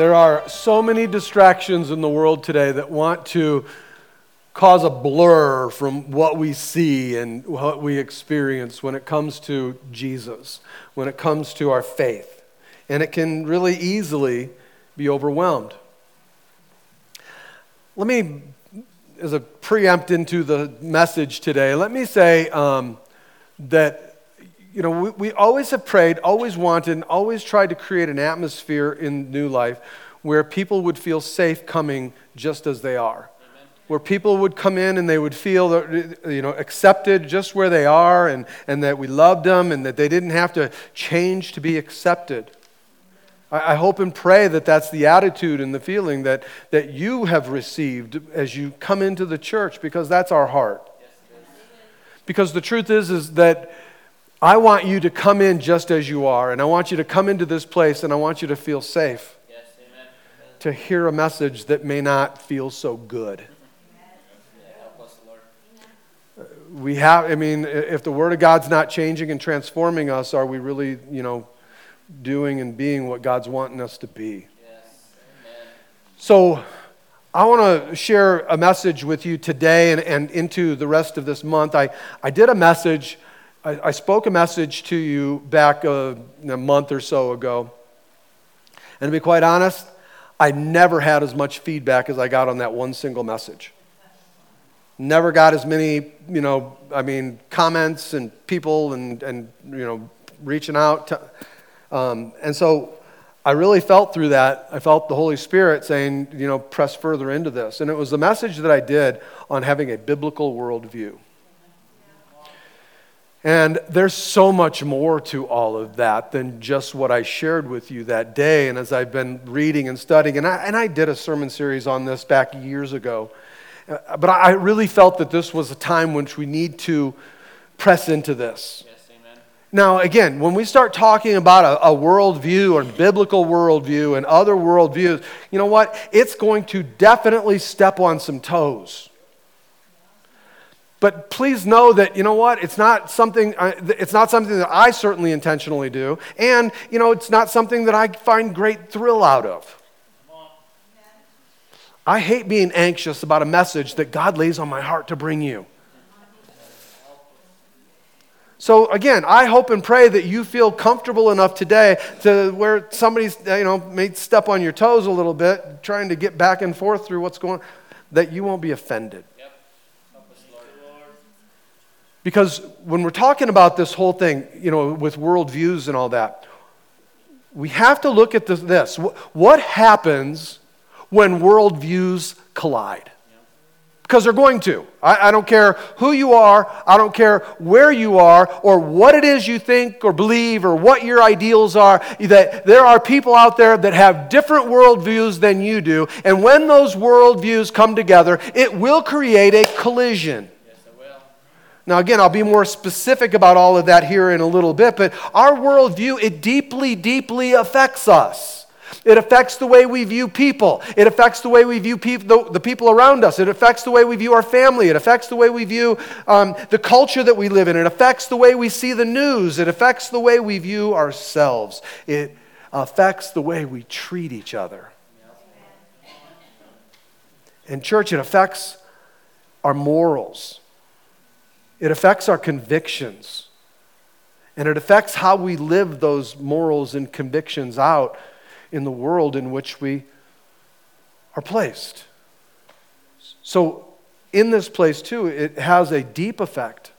There are so many distractions in the world today that want to cause a blur from what we see and what we experience when it comes to Jesus, when it comes to our faith. And it can really easily be overwhelmed. Let me, as a preempt into the message today, let me say um, that you know, we, we always have prayed, always wanted, and always tried to create an atmosphere in New Life where people would feel safe coming just as they are. Where people would come in and they would feel you know, accepted just where they are and, and that we loved them and that they didn't have to change to be accepted. I, I hope and pray that that's the attitude and the feeling that, that you have received as you come into the church because that's our heart. Because the truth is, is that I want you to come in just as you are, and I want you to come into this place, and I want you to feel safe. Yes, amen. To hear a message that may not feel so good. we have, I mean, if the Word of God's not changing and transforming us, are we really, you know, doing and being what God's wanting us to be? Yes. So, I want to share a message with you today and, and into the rest of this month. I, I did a message I, I spoke a message to you back a, a month or so ago. And to be quite honest, I never had as much feedback as I got on that one single message. Never got as many, you know, I mean, comments and people and, and you know, reaching out. To, um, and so I really felt through that. I felt the Holy Spirit saying, you know, press further into this. And it was the message that I did on having a biblical worldview. And there's so much more to all of that than just what I shared with you that day. And as I've been reading and studying, and I, and I did a sermon series on this back years ago, uh, but I really felt that this was a time which we need to press into this. Yes, amen. Now, again, when we start talking about a, a worldview or biblical worldview and other worldviews, you know what? It's going to definitely step on some toes. But please know that, you know what, it's not something, uh, it's not something that I certainly intentionally do. And, you know, it's not something that I find great thrill out of. I hate being anxious about a message that God lays on my heart to bring you. So again, I hope and pray that you feel comfortable enough today to where somebody's, you know, may step on your toes a little bit, trying to get back and forth through what's going on, that you won't be offended. Because when we're talking about this whole thing, you know, with worldviews and all that, we have to look at this. What happens when worldviews collide? Because they're going to. I, I, don't care who you are, I don't care where you are, or what it is you think or believe, or what your ideals are, that there are people out there that have different worldviews than you do. And when those worldviews come together, it will create a collision. Now, again, I'll be more specific about all of that here in a little bit, but our worldview, it deeply, deeply affects us. It affects the way we view people. It affects the way we view peop- the, the, people around us. It affects the way we view our family. It affects the way we view um, the culture that we live in. It affects the way we see the news. It affects the way we view ourselves. It affects the way we treat each other. In church, it affects our morals. It affects our convictions. And it affects how we live those morals and convictions out in the world in which we are placed. So, in this place, too, it has a deep effect.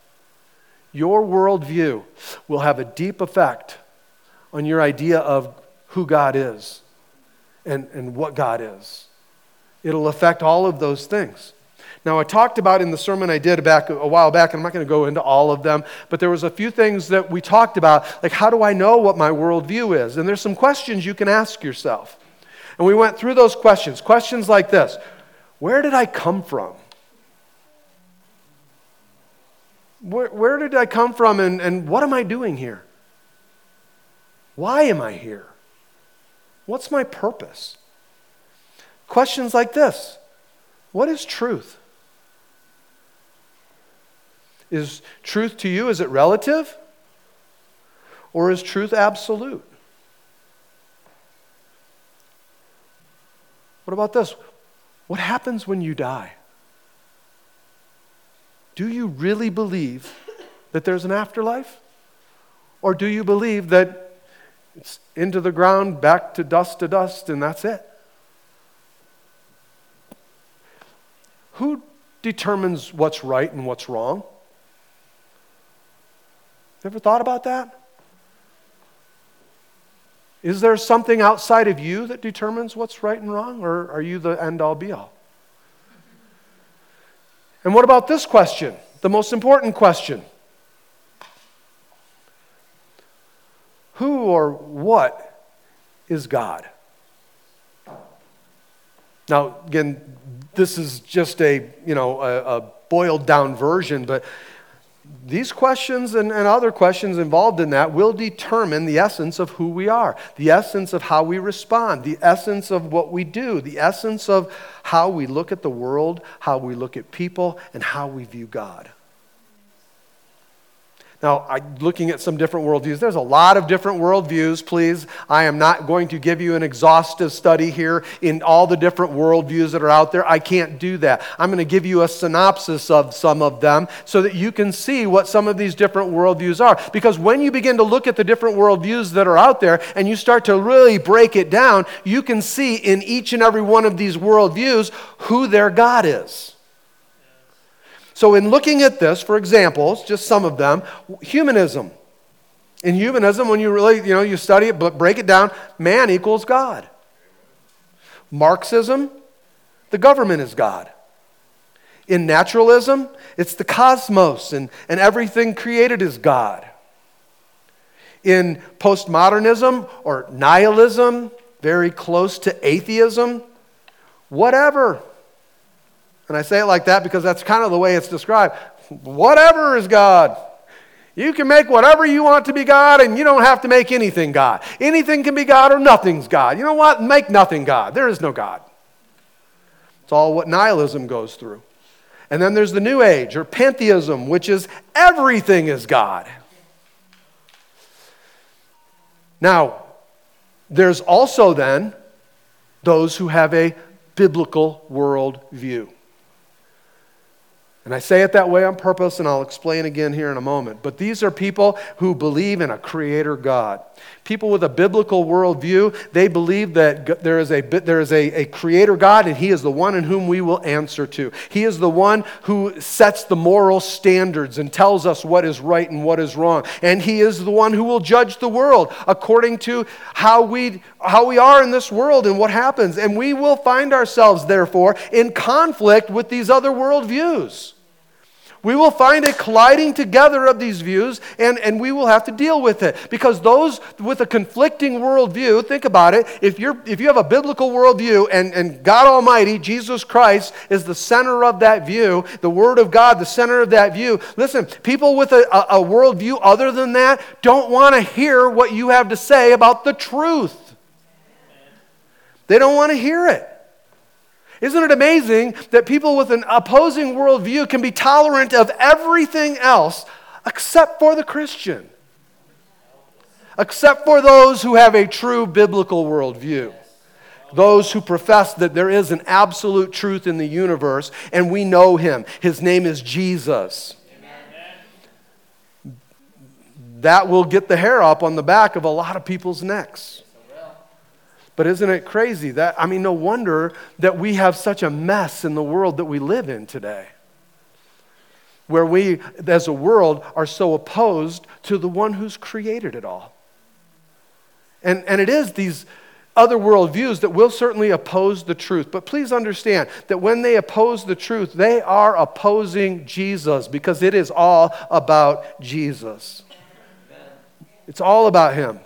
Your worldview will have a deep effect on your idea of who God is and, and what God is. It'll affect all of those things. Now, I talked about in the sermon I did back a while back, and I'm not going to go into all of them, but there was a few things that we talked about, like how do I know what my worldview is? And there's some questions you can ask yourself. And we went through those questions. Questions like this Where did I come from? Where, where did I come from, and, and what am I doing here? Why am I here? What's my purpose? Questions like this What is truth? Is truth to you, is it relative? Or is truth absolute? What about this? What happens when you die? Do you really believe that there's an afterlife? Or do you believe that it's into the ground, back to dust to dust, and that's it? Who determines what's right and what's wrong? Ever thought about that? Is there something outside of you that determines what's right and wrong, or are you the end all be all? And what about this question? The most important question Who or what is God? Now, again, this is just a, you know, a, a boiled down version, but these questions and, and, other questions involved in that will determine the essence of who we are, the essence of how we respond, the essence of what we do, the essence of how we look at the world, how we look at people, and how we view God. Now, I, looking at some different worldviews, there's a lot of different worldviews, please. I am not going to give you an exhaustive study here in all the different worldviews that are out there. I can't do that. I'm going to give you a synopsis of some of them so that you can see what some of these different worldviews are. Because when you begin to look at the different worldviews that are out there and you start to really break it down, you can see in each and every one of these worldviews who their God is. So, in looking at this, for examples, just some of them, humanism. In humanism, when you really, you know, you study it, but break it down, man equals God. Marxism, the government is God. In naturalism, it's the cosmos and, and everything created is God. In postmodernism or nihilism, very close to atheism, whatever. And I say it like that because that's kind of the way it's described. Whatever is God. You can make whatever you want to be God, and you don't have to make anything God. Anything can be God, or nothing's God. You know what? Make nothing God. There is no God. It's all what nihilism goes through. And then there's the New Age, or pantheism, which is everything is God. Now, there's also then those who have a biblical world view. And I say it that way on purpose, and I'll explain again here in a moment. But these are people who believe in a creator God. People with a biblical worldview, they believe that there is, a, there is a, a creator God, and He is the one in whom we will answer to. He is the one who sets the moral standards and tells us what is right and what is wrong. And He is the one who will judge the world according to how we, how we are in this world and what happens. And we will find ourselves, therefore, in conflict with these other worldviews. We will find a colliding together of these views, and, and we will have to deal with it. Because those with a conflicting worldview, think about it, if, you're, if you have a biblical worldview and, and God Almighty, Jesus Christ, is the center of that view, the Word of God, the center of that view, listen, people with a, a, a worldview other than that don't want to hear what you have to say about the truth. They don't want to hear it. Isn't it amazing that people with an opposing worldview can be tolerant of everything else except for the Christian? Except for those who have a true biblical worldview. Those who profess that there is an absolute truth in the universe and we know him. His name is Jesus. That will get the hair up on the back of a lot of people's necks. But isn't it crazy that, I mean, no wonder that we have such a mess in the world that we live in today. Where we, as a world, are so opposed to the one who's created it all. And, and it is these other worldviews that will certainly oppose the truth. But please understand that when they oppose the truth, they are opposing Jesus because it is all about Jesus. It's all about Him.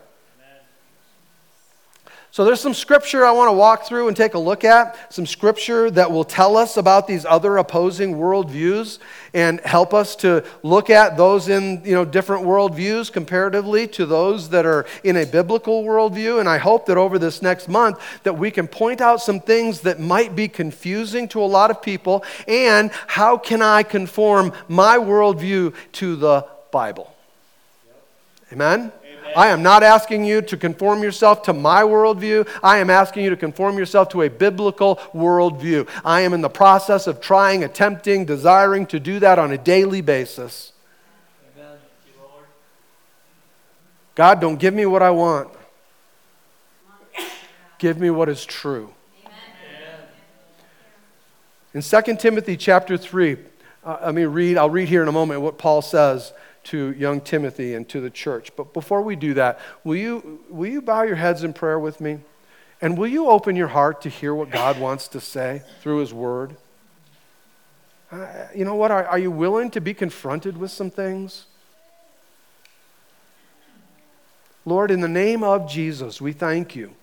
So there's some scripture I want to walk through and take a look at, some scripture that will tell us about these other opposing worldviews and help us to look at those in you know, different worldviews comparatively to those that are in a biblical worldview. And I hope that over this next month that we can point out some things that might be confusing to a lot of people and how can I conform my worldview to the Bible. Amen? I am not asking you to conform yourself to my worldview. I am asking you to conform yourself to a biblical worldview. I am in the process of trying, attempting, desiring to do that on a daily basis. God, don't give me what I want. Give me what is true. In 2 Timothy chapter 3, uh, I mean, read, I'll read here in a moment what Paul says to young Timothy and to the church. But before we do that, will you, will you bow your heads in prayer with me? And will you open your heart to hear what God wants to say through His Word? Uh, you know what? Are, are you willing to be confronted with some things? Lord, in the name of Jesus, we thank you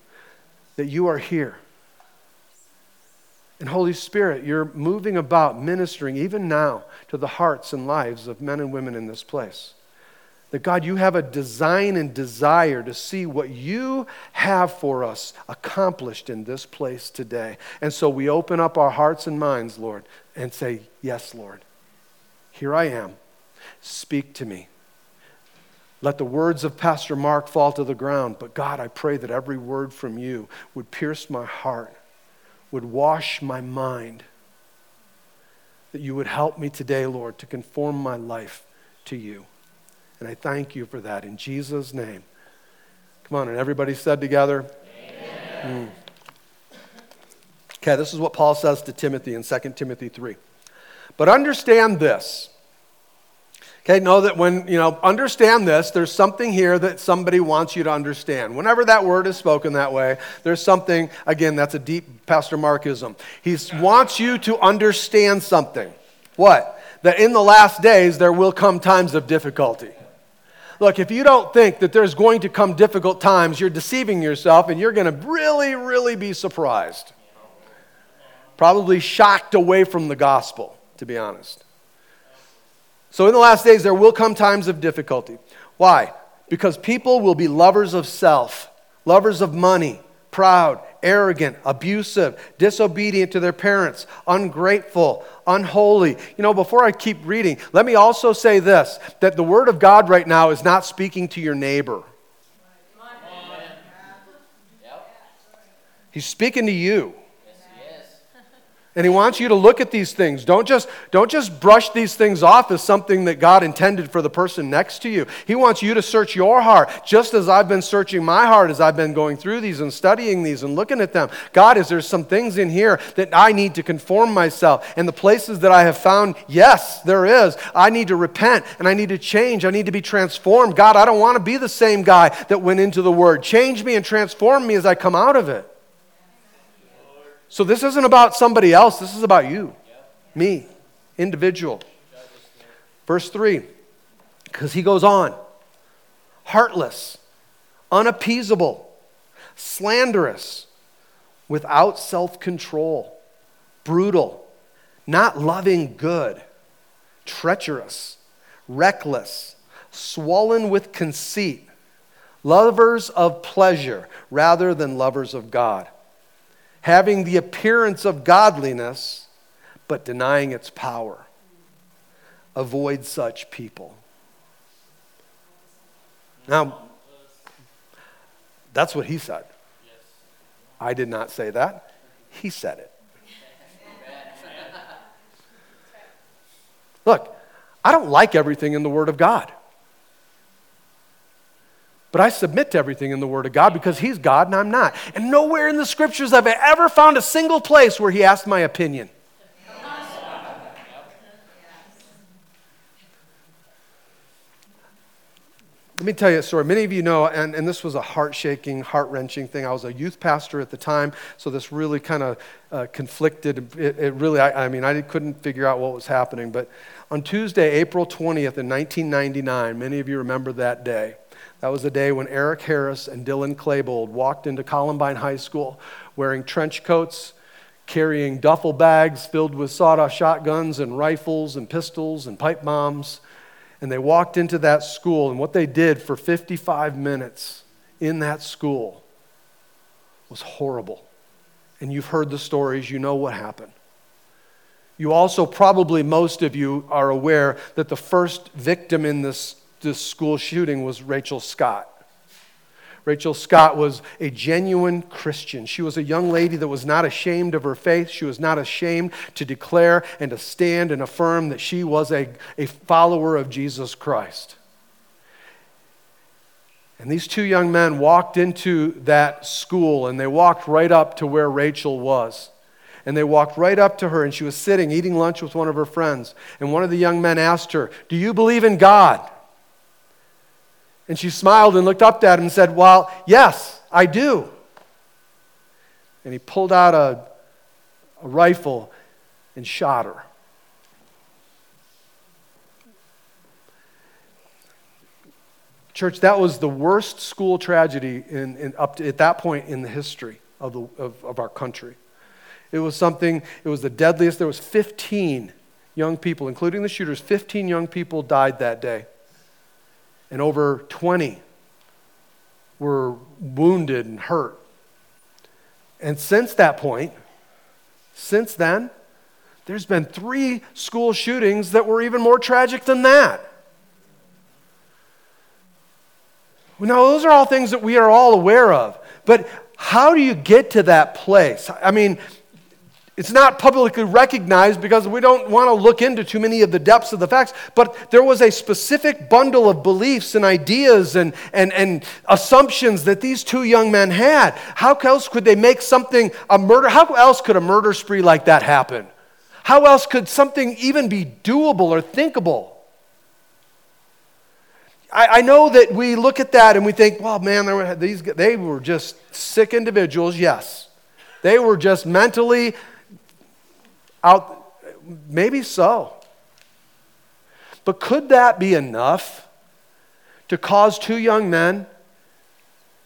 that you are here. And Holy Spirit, you're moving about, ministering even now to the hearts and lives of men and women in this place. That God, you have a design and desire to see what you have for us accomplished in this place today. And so we open up our hearts and minds, Lord, and say, Yes, Lord, here I am. Speak to me. Let the words of Pastor Mark fall to the ground. But God, I pray that every word from you would pierce my heart would wash my mind. That you would help me today, Lord, to conform my life to you. And I thank you for that in Jesus' name. Come on, and everybody said together, mm. Okay, this is what Paul says to Timothy in 2 Timothy 3. But understand this Okay, know that when, you know, understand this, there's something here that somebody wants you to understand. Whenever that word is spoken that way, there's something, again, that's a deep Pastor Markism. He wants you to understand something. What? That in the last days there will come times of difficulty. Look, if you don't think that there's going to come difficult times, you're deceiving yourself and you're going to really, really be surprised. Probably shocked away from the gospel, to be honest. So, in the last days, there will come times of difficulty. Why? Because people will be lovers of self, lovers of money, proud, arrogant, abusive, disobedient to their parents, ungrateful, unholy. You know, before I keep reading, let me also say this that the Word of God right now is not speaking to your neighbor. He's speaking to you. And he wants you to look at these things. Don't just, don't just brush these things off as something that God intended for the person next to you. He wants you to search your heart, just as I've been searching my heart as I've been going through these and studying these and looking at them. God, is there some things in here that I need to conform myself? And the places that I have found, yes, there is. I need to repent and I need to change. I need to be transformed. God, I don't want to be the same guy that went into the Word. Change me and transform me as I come out of it. So this isn't about somebody else, this is about you, me, individual. Verse 3, because he goes on. Heartless, unappeasable, slanderous, without self control, brutal, not loving good, treacherous, reckless, swollen with conceit, lovers of pleasure rather than lovers of God having the appearance of godliness, but denying its power. Avoid such people. Now, that's what he said. I did not say that. He said it. Look, I don't like everything in the Word of God. But I submit to everything in the Word of God because He's God and I'm not. And nowhere in the Scriptures have I ever found a single place where He asked my opinion. Let me tell you a story. Many of you know, and, and this was a heart shaking, heart wrenching thing. I was a youth pastor at the time, so this really kind of uh, conflicted. It, it really, I, I, mean, I couldn't figure out what was happening. But on Tuesday, April 20th, in 1999, many of you remember that day. That was the day when Eric Harris and Dylan Klebold walked into Columbine High School wearing trench coats, carrying duffel bags filled with sawed-off shotguns and rifles and pistols and pipe bombs. And they walked into that school, and what they did for 55 minutes in that school was horrible. And you've heard the stories, you know what happened. You also, probably most of you, are aware that the first victim in this this school shooting was Rachel Scott. Rachel Scott was a genuine Christian. She was a young lady that was not ashamed of her faith. She was not ashamed to declare and to stand and affirm that she was a, a follower of Jesus Christ. And these two young men walked into that school and they walked right up to where Rachel was. And they walked right up to her and she was sitting eating lunch with one of her friends. And one of the young men asked her, Do you believe in God? And she smiled and looked up at him and said, Well, yes, I do. And he pulled out a, a rifle and shot her. Church, that was the worst school tragedy in, in, up to, at that point in the history of, the, of, of our country. It was something, it was the deadliest. There was 15 young people, including the shooters, 15 young people died that day and over 20 were wounded and hurt. And since that point, since then, there's been three school shootings that were even more tragic than that. Now, those are all things that we are all aware of. But how do you get to that place? I mean, it's not publicly recognized because we don't want to look into too many of the depths of the facts, but there was a specific bundle of beliefs and ideas and, and, and assumptions that these two young men had. How else could they make something, a murder? How else could a murder spree like that happen? How else could something even be doable or thinkable? I, I know that we look at that and we think, well, man, were, these, they were just sick individuals. Yes. They were just mentally out, maybe so. But could that be enough to cause two young men,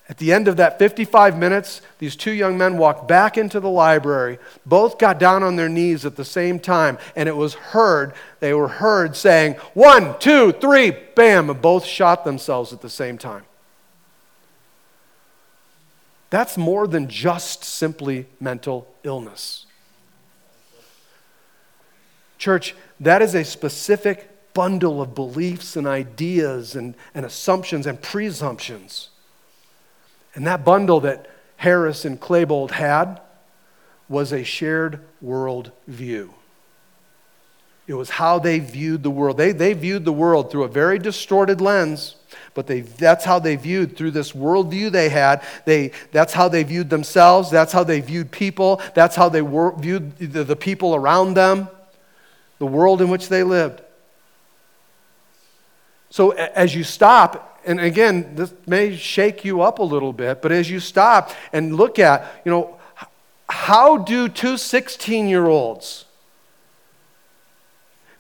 at the end of that 55 minutes, these two young men walked back into the library. Both got down on their knees at the same time, and it was heard, they were heard saying, one, two, three, bam, and both shot themselves at the same time. That's more than just simply mental illness. Church, that is a specific bundle of beliefs and ideas and, and assumptions and presumptions. And that bundle that Harris and Klebold had was a shared world view. It was how they viewed the world. They, they viewed the world through a very distorted lens, but they, that's how they viewed through this worldview they had. They, that's how they viewed themselves. That's how they viewed people. That's how they were, viewed the, the people around them the world in which they lived. So as you stop, and again, this may shake you up a little bit, but as you stop and look at, you know, how do two 16 year olds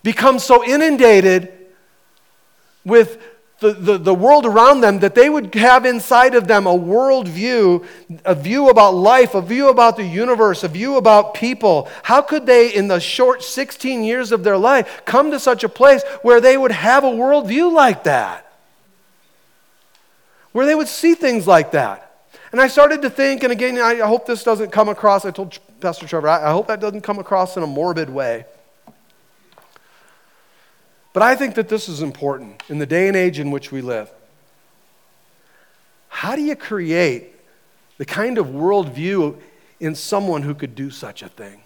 become so inundated with the, the, the world around them, that they would have inside of them a worldview, a view about life, a view about the universe, a view about people. How could they, in the short 16 years of their life, come to such a place where they would have a worldview like that? Where they would see things like that. And I started to think, and again, I hope this doesn't come across, I told Pastor Trevor, I hope that doesn't come across in a morbid way. But I think that this is important in the day and age in which we live. How do you create the kind of worldview in someone who could do such a thing?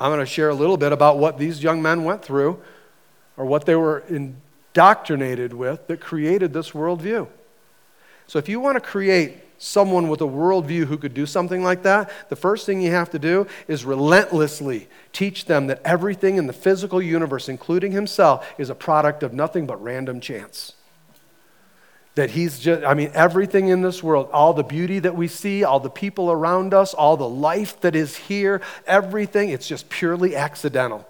I'm going to share a little bit about what these young men went through or what they were indoctrinated with that created this worldview. So, if you want to create someone with a worldview who could do something like that, the first thing you have to do is relentlessly teach them that everything in the physical universe, including himself, is a product of nothing but random chance. That he's just, I mean, everything in this world, all the beauty that we see, all the people around us, all the life that is here, everything, it's just purely accidental.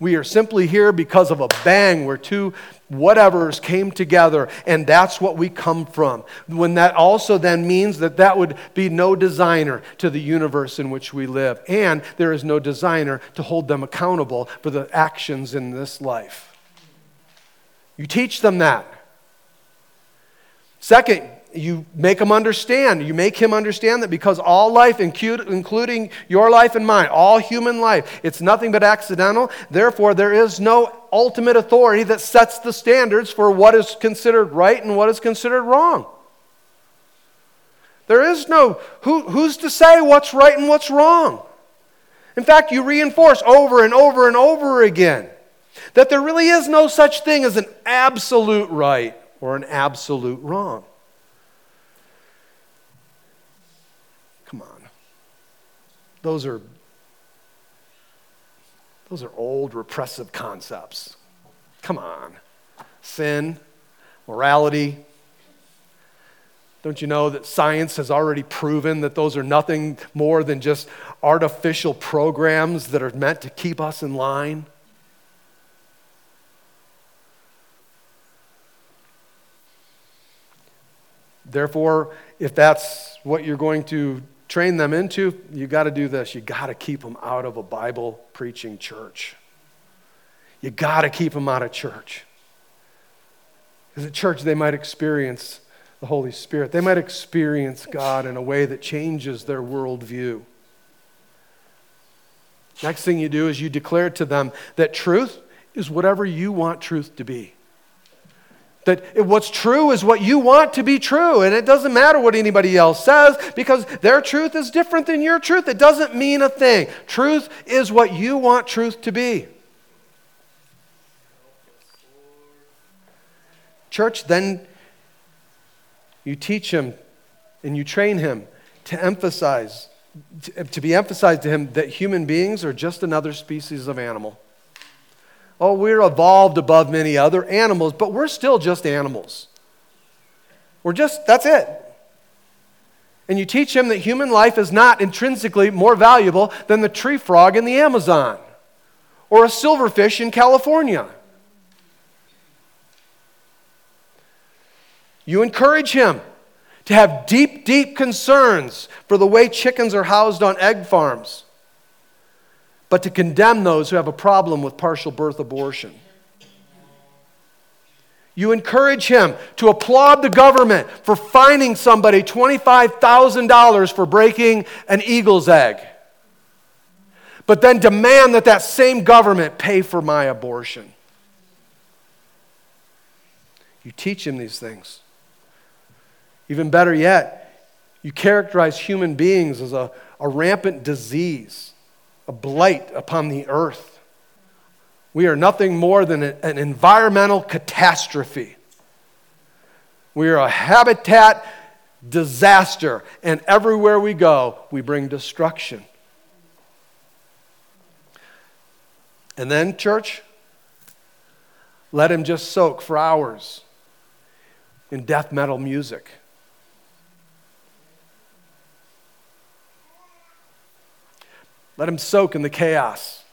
We are simply here because of a bang where two whatevers came together, and that's what we come from. When that also then means that that would be no designer to the universe in which we live, and there is no designer to hold them accountable for the actions in this life. You teach them that. Second, you make him understand. You make him understand that because all life, including your life and mine, all human life, it's nothing but accidental. Therefore, there is no ultimate authority that sets the standards for what is considered right and what is considered wrong. There is no, who, who's to say what's right and what's wrong? In fact, you reinforce over and over and over again that there really is no such thing as an absolute right or an absolute wrong. Come on. Those are those are old repressive concepts. Come on. Sin, morality. Don't you know that science has already proven that those are nothing more than just artificial programs that are meant to keep us in line? Therefore, if that's what you're going to train them into, you got to do this. You got to keep them out of a Bible preaching church. You got to keep them out of church. Because at church, they might experience the Holy Spirit. They might experience God in a way that changes their worldview. Next thing you do is you declare to them that truth is whatever you want truth to be. That what's true is what you want to be true, and it doesn't matter what anybody else says because their truth is different than your truth. It doesn't mean a thing. Truth is what you want truth to be. Church, then you teach him and you train him to emphasize, to be emphasized to him that human beings are just another species of animal. Oh, we're evolved above many other animals, but we're still just animals. We're just, that's it. And you teach him that human life is not intrinsically more valuable than the tree frog in the Amazon or a silverfish in California. You encourage him to have deep, deep concerns for the way chickens are housed on egg farms but to condemn those who have a problem with partial birth abortion. You encourage him to applaud the government for fining somebody $25,000 for breaking an eagle's egg, but then demand that that same government pay for my abortion. You teach him these things. Even better yet, you characterize human beings as a, a rampant disease a blight upon the earth. We are nothing more than an environmental catastrophe. We are a habitat disaster, and everywhere we go, we bring destruction. And then, church, let him just soak for hours in death metal music. Let him soak in the chaos,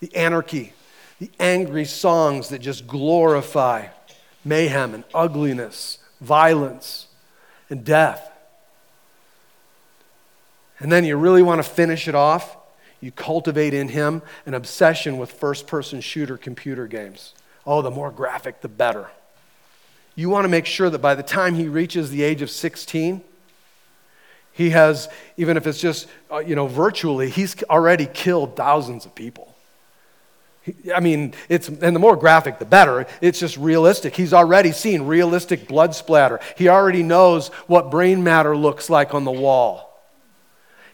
the anarchy, the angry songs that just glorify mayhem and ugliness, violence, and death. And then you really want to finish it off, you cultivate in him an obsession with first person shooter computer games. Oh, the more graphic, the better. You want to make sure that by the time he reaches the age of 16, he has, even if it's just, uh, you know, virtually, he's already killed thousands of people. I mean, it's, and the more graphic, the better. It's just realistic. He's already seen realistic blood splatter. He already knows what brain matter looks like on the wall.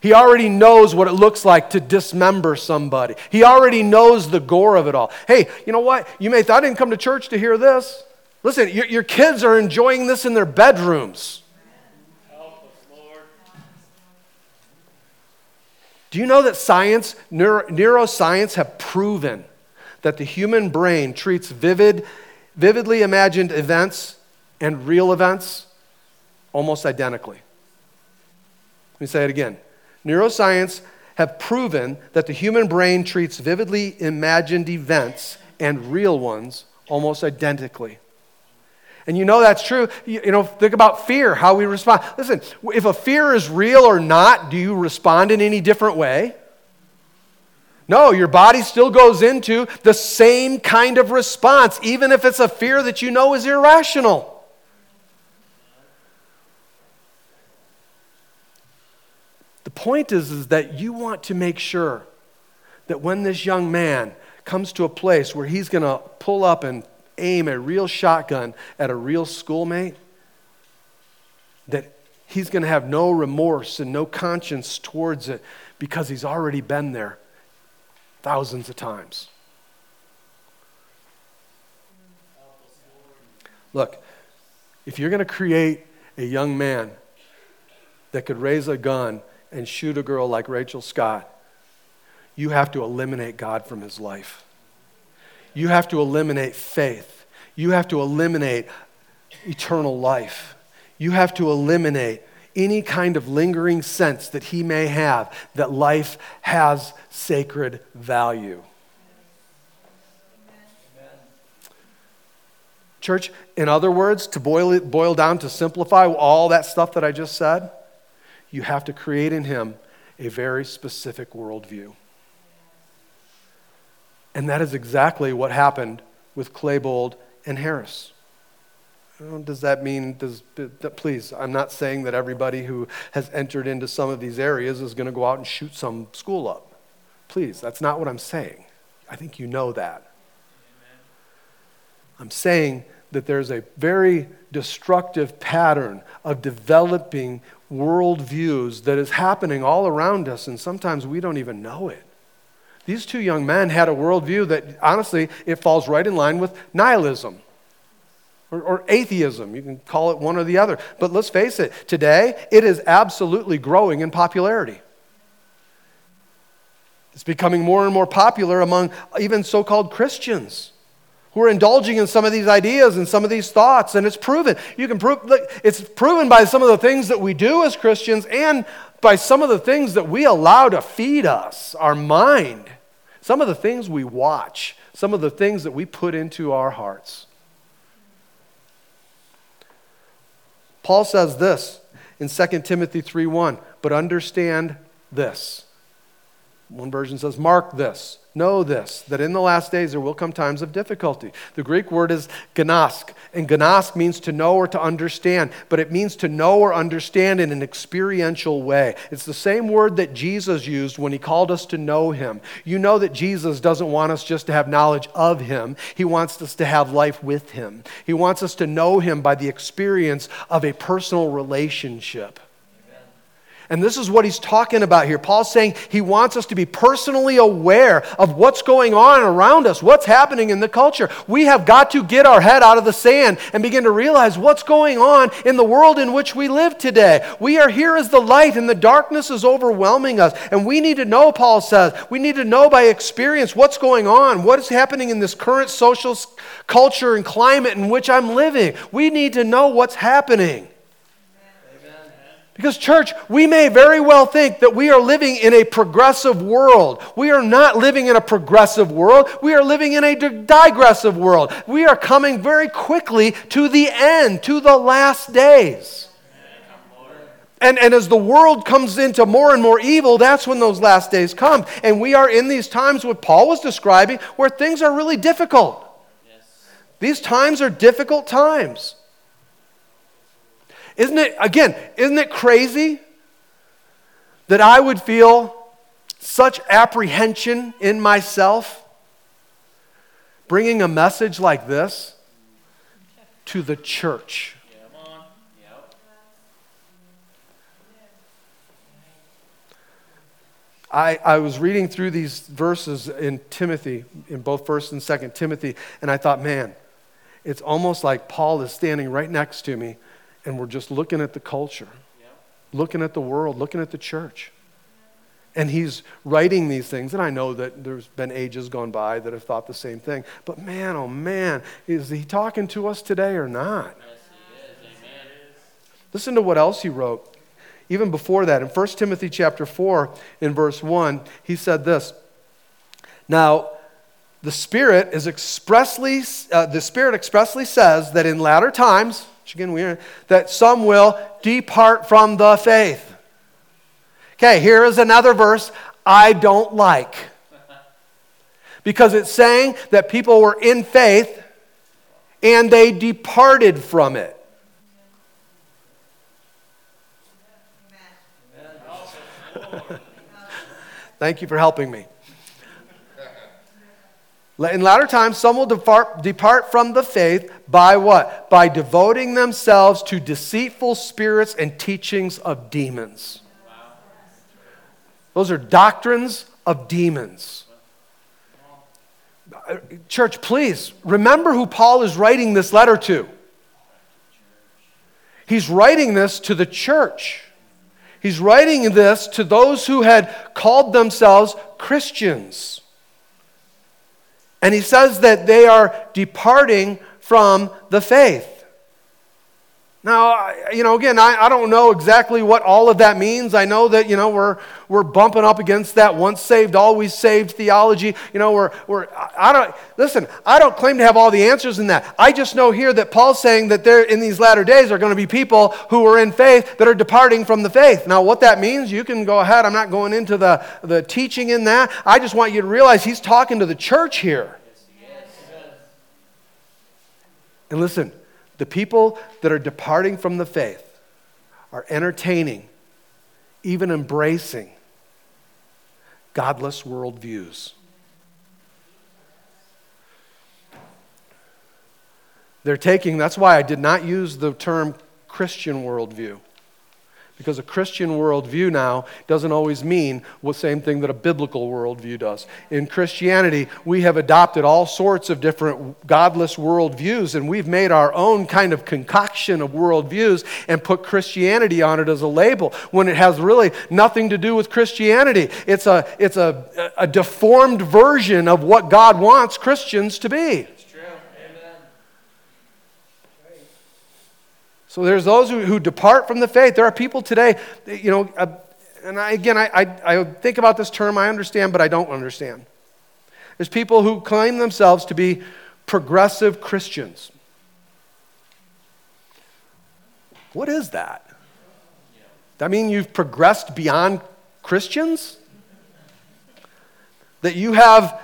He already knows what it looks like to dismember somebody. He already knows the gore of it all. Hey, you know what? You may, I didn't come to church to hear this. Listen, your, your kids are enjoying this in their bedrooms. Do you know that science, neuro, neuroscience, have proven that the human brain treats vivid, vividly imagined events and real events almost identically? Let me say it again. Neuroscience have proven that the human brain treats vividly imagined events and real ones almost identically and you know that's true. You, you know, think about fear, how we respond. Listen, if a fear is real or not, do you respond in any different way? No, your body still goes into the same kind of response, even if it's a fear that you know is irrational. The point is, is that you want to make sure that when this young man comes to a place where he's going to pull up and aim a real shotgun at a real schoolmate, that he's going to have no remorse and no conscience towards it because he's already been there thousands of times. Look, if you're going to create a young man that could raise a gun and shoot a girl like Rachel Scott, you have to eliminate God from his life. You have to eliminate faith. You have to eliminate eternal life. You have to eliminate any kind of lingering sense that he may have that life has sacred value. Church, in other words, to boil, it, boil down, to simplify all that stuff that I just said, you have to create in him a very specific worldview. And that is exactly what happened with Klebold and Harris. Does that mean, does, please, I'm not saying that everybody who has entered into some of these areas is going to go out and shoot some school up. Please, that's not what I'm saying. I think you know that. I'm saying that there's a very destructive pattern of developing worldviews that is happening all around us, and sometimes we don't even know it. These two young men had a worldview that, honestly, it falls right in line with nihilism or, or, atheism. You can call it one or the other. But let's face it, today it is absolutely growing in popularity. It's becoming more and more popular among even so called Christians who are indulging in some of these ideas and some of these thoughts, and it's proven. You can prove it's proven by some of the things that we do as Christians and by some of the things that we allow to feed us, our mind, some of the things we watch, some of the things that we put into our hearts. Paul says this in 2 Timothy 3:1, but understand this. One version says, mark this. Know this, that in the last days there will come times of difficulty. The Greek word is gnosk, and gnosk means to know or to understand, but it means to know or understand in an experiential way. It's the same word that Jesus used when he called us to know him. You know that Jesus doesn't want us just to have knowledge of him, he wants us to have life with him. He wants us to know him by the experience of a personal relationship. And this is what he's talking about here. Paul's saying he wants us to be personally aware of what's going on around us, what's happening in the culture. We have got to get our head out of the sand and begin to realize what's going on in the world in which we live today. We are here as the light, and the darkness is overwhelming us. And we need to know, Paul says, we need to know by experience what's going on, what is happening in this current social culture and climate in which I'm living. We need to know what's happening. Because, church, we may very well think that we are living in a progressive world. We are not living in a progressive world. We are living in a digressive world. We are coming very quickly to the end, to the last days. And, and as the world comes into more and more evil, that's when those last days come. And we are in these times, what Paul was describing, where things are really difficult. Yes. These times are difficult times. Isn't it, again, isn't it crazy that I would feel such apprehension in myself bringing a message like this to the church? I, I was reading through these verses in Timothy, in both 1st and 2nd Timothy, and I thought, man, it's almost like Paul is standing right next to me and we're just looking at the culture, yeah. looking at the world, looking at the church. And he's writing these things, and I know that there's been ages gone by that have thought the same thing. But man, oh man, is he talking to us today or not? Listen to what else he wrote. Even before that, in 1 Timothy chapter 4, in verse 1, he said this. Now, the Spirit is expressly, uh, the Spirit expressly says that in latter times, which again, we are, that some will depart from the faith. Okay, here is another verse I don't like. Because it's saying that people were in faith and they departed from it. Thank you for helping me. In latter times, some will depart, depart from the faith by what? By devoting themselves to deceitful spirits and teachings of demons. Those are doctrines of demons. Church, please remember who Paul is writing this letter to. He's writing this to the church. He's writing this to those who had called themselves Christians. And he says that they are departing from the faith. Now, you know, again, I, I don't know exactly what all of that means. I know that, you know, we're, we're bumping up against that once saved, always saved theology. You know, we're, we're, I don't, listen, I don't claim to have all the answers in that. I just know here that Paul's saying that there, in these latter days, are going to be people who are in faith that are departing from the faith. Now, what that means, you can go ahead. I'm not going into the, the teaching in that. I just want you to realize he's talking to the church here. And listen, the people that are departing from the faith are entertaining, even embracing godless worldviews. They're taking, that's why I did not use the term Christian worldview. Because a Christian worldview now doesn't always mean the same thing that a biblical worldview does. In Christianity, we have adopted all sorts of different godless worldviews, and we've made our own kind of concoction of worldviews and put Christianity on it as a label when it has really nothing to do with Christianity. It's a, it's a, a deformed version of what God wants Christians to be. So there's those who, who depart from the faith. There are people today, you know, uh, and I, again, I, I, I think about this term, I understand, but I don't understand. There's people who claim themselves to be progressive Christians. What is that? That mean you've progressed beyond Christians? That you have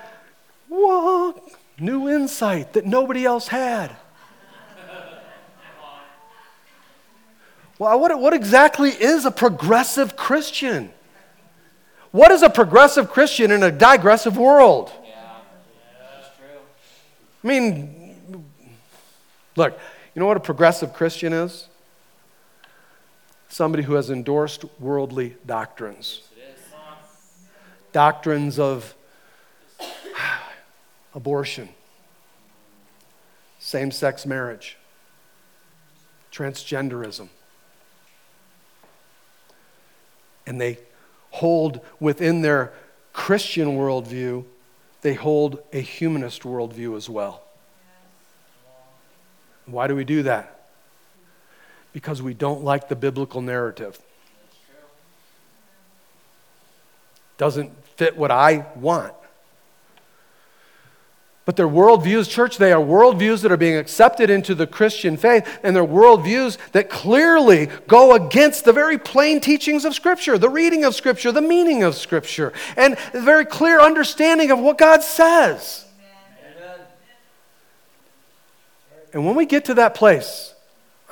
what, new insight that nobody else had? Well, what, what exactly is a progressive Christian? What is a progressive Christian in a digressive world? Yeah, that's true. I mean, look, you know what a progressive Christian is? Somebody who has endorsed worldly doctrines. Doctrines of abortion, same sex marriage, transgenderism and they hold within their Christian worldview, they hold a humanist worldview as well. Why do we do that? Because we don't like the biblical narrative. Doesn't fit what I want. But their worldviews, church, they are worldviews that are being accepted into the Christian faith, and they're worldviews that clearly go against the very plain teachings of Scripture, the reading of Scripture, the meaning of Scripture, and the very clear understanding of what God says. Amen. And when we get to that place,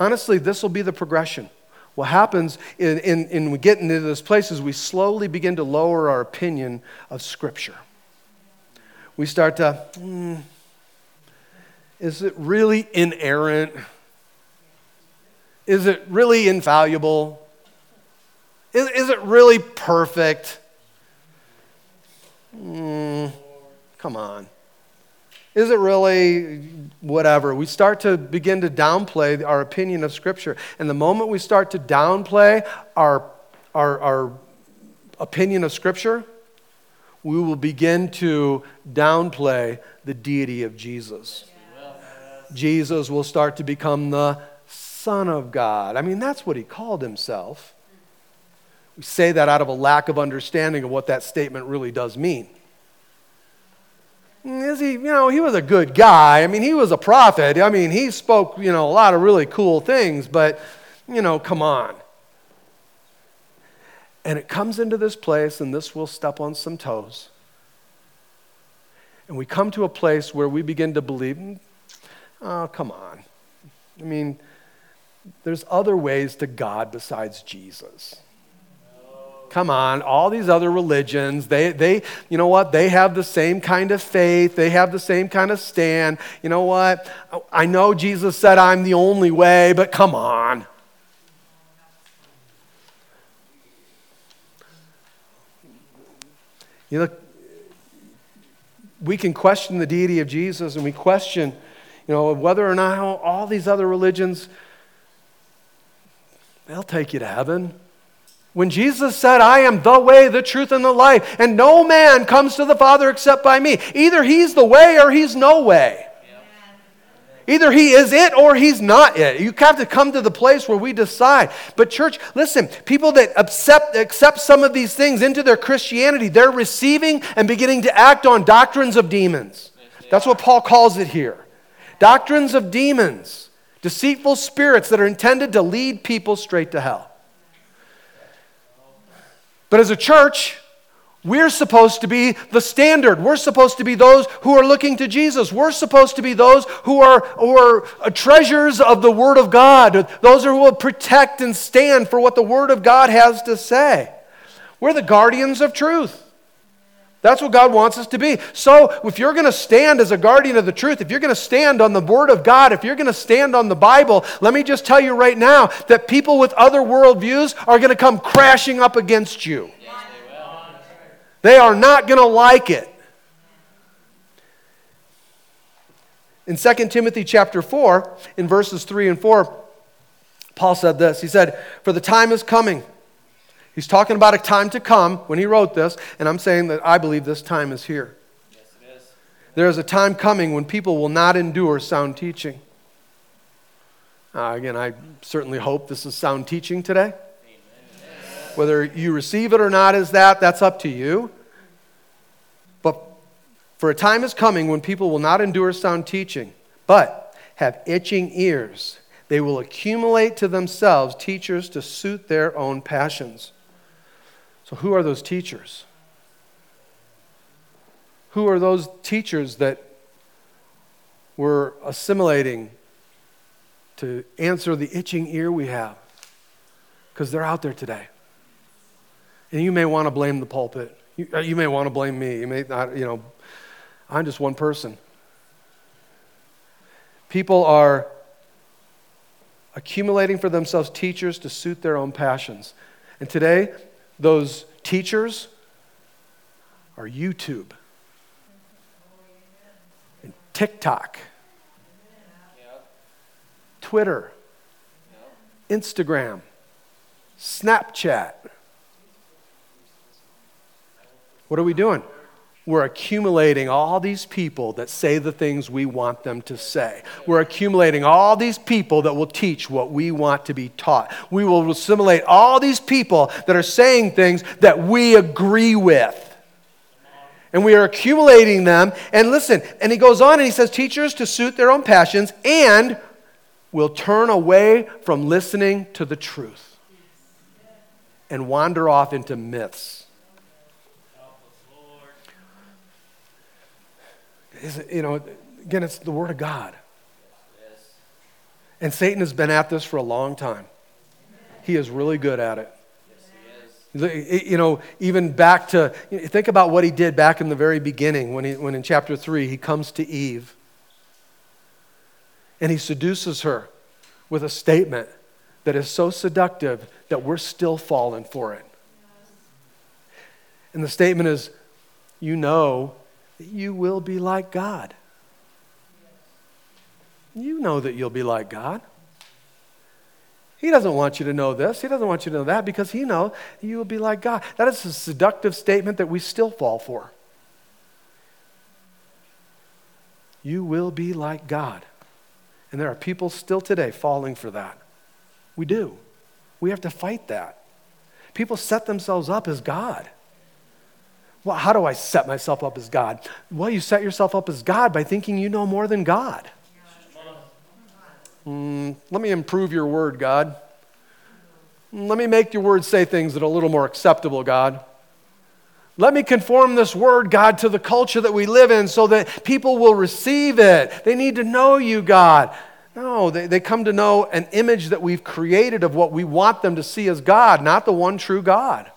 honestly, this will be the progression. What happens in, in, in we get into this place is we slowly begin to lower our opinion of Scripture we start to, hmm, is it really inerrant? Is it really infallible? Is, is it really perfect? Mm, come on. Is it really whatever? We start to begin to downplay our opinion of Scripture. And the moment we start to downplay our, our, our opinion of Scripture, we will begin to downplay the deity of Jesus. Jesus will start to become the Son of God. I mean, that's what he called himself. We say that out of a lack of understanding of what that statement really does mean. Is he, you know, he was a good guy. I mean, he was a prophet. I mean, he spoke, you know, a lot of really cool things, but, you know, come on. And it comes into this place, and this will step on some toes. And we come to a place where we begin to believe, hmm, oh, come on. I mean, there's other ways to God besides Jesus. Come on, all these other religions, they, they, you know what? They have the same kind of faith. They have the same kind of stand. You know what? I know Jesus said I'm the only way, but come on. You look, we can question the deity of Jesus and we question, you know, whether or not all these other religions, they'll take you to heaven. When Jesus said, I am the way, the truth, and the life, and no man comes to the Father except by me, either he's the way or he's no way. Either he is it or he's not it. You have to come to the place where we decide. But, church, listen, people that accept, accept some of these things into their Christianity, they're receiving and beginning to act on doctrines of demons. That's what Paul calls it here doctrines of demons, deceitful spirits that are intended to lead people straight to hell. But as a church, we're supposed to be the standard. We're supposed to be those who are looking to Jesus. We're supposed to be those who are, who are uh, treasures of the Word of God, those who will protect and stand for what the Word of God has to say. We're the guardians of truth. That's what God wants us to be. So, if you're going to stand as a guardian of the truth, if you're going to stand on the Word of God, if you're going to stand on the Bible, let me just tell you right now that people with other worldviews are going to come crashing up against you. They are not going to like it. In 2 Timothy chapter 4, in verses 3 and 4, Paul said this. He said, For the time is coming He's talking about a time to come when he wrote this, and I'm saying that I believe this time is here. Yes, it is. There is a time coming when people will not endure sound teaching. Uh, again, I certainly hope this is sound teaching today. Whether you receive it or not is that, that's up to you. But for a time is coming when people will not endure sound teaching, but have itching ears. They will accumulate to themselves teachers to suit their own passions. So, who are those teachers? Who are those teachers that we're assimilating to answer the itching ear we have? Because they're out there today. And you may want to blame the pulpit. You, uh, you may want to blame me. You may not, you know, I'm just one person. People are accumulating for themselves teachers to suit their own passions. And today, those teachers are YouTube and TikTok, Twitter, Instagram, Snapchat. What are we doing? we're accumulating all these people that say the things we want them to say. We're accumulating all these people that will teach what we want to be taught. We will assimilate all these people that are saying things that we agree with. And we are accumulating them. And listen, and he goes on and he says, teachers to suit their own passions and will turn away from listening to the truth and wander off into myths. Is, you know, again, it's the Word of God. And Satan has been at this for a long time. He is really good at it. You know, even back to, think about what he did back in the very beginning when, he, when in chapter 3 he comes to Eve and he seduces her with a statement that is so seductive that we're still falling for it. And the statement is, You know you will be like God. You know that you'll be like God. He doesn't want you to know this. He doesn't want you to know that because he knows you will be like God. That is a seductive statement that we still fall for. You will be like God. And there are people still today falling for that. We do. We have to fight that. People set themselves up as God. Well, how do I set myself up as God? Well, you set yourself up as God by thinking you know more than God. Mm, let me improve your word, God. Let me make your word say things that are a little more acceptable, God. Let me conform this word, God, to the culture that we live in so that people will receive it. They need to know you, God. No, they, they come to know an image that we've created of what we want them to see as God, not the one true God.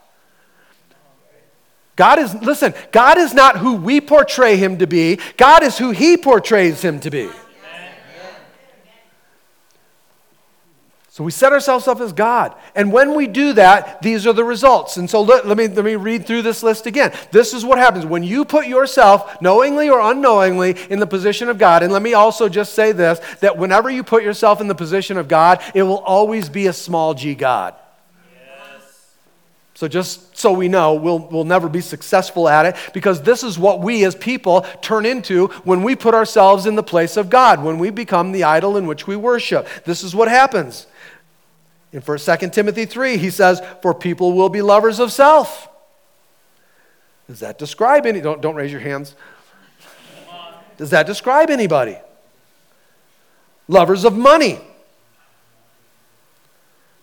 God is, listen, God is not who we portray him to be, God is who he portrays him to be. So we set ourselves up as God. And when we do that, these are the results. And so let, let, me, let me read through this list again. This is what happens when you put yourself, knowingly or unknowingly, in the position of God. And let me also just say this that whenever you put yourself in the position of God, it will always be a small g God. So, just so we know, we'll, we'll never be successful at it because this is what we as people turn into when we put ourselves in the place of God, when we become the idol in which we worship. This is what happens. In 1 2 Timothy 3, he says, For people will be lovers of self. Does that describe any? Don't, don't raise your hands. Does that describe anybody? Lovers of money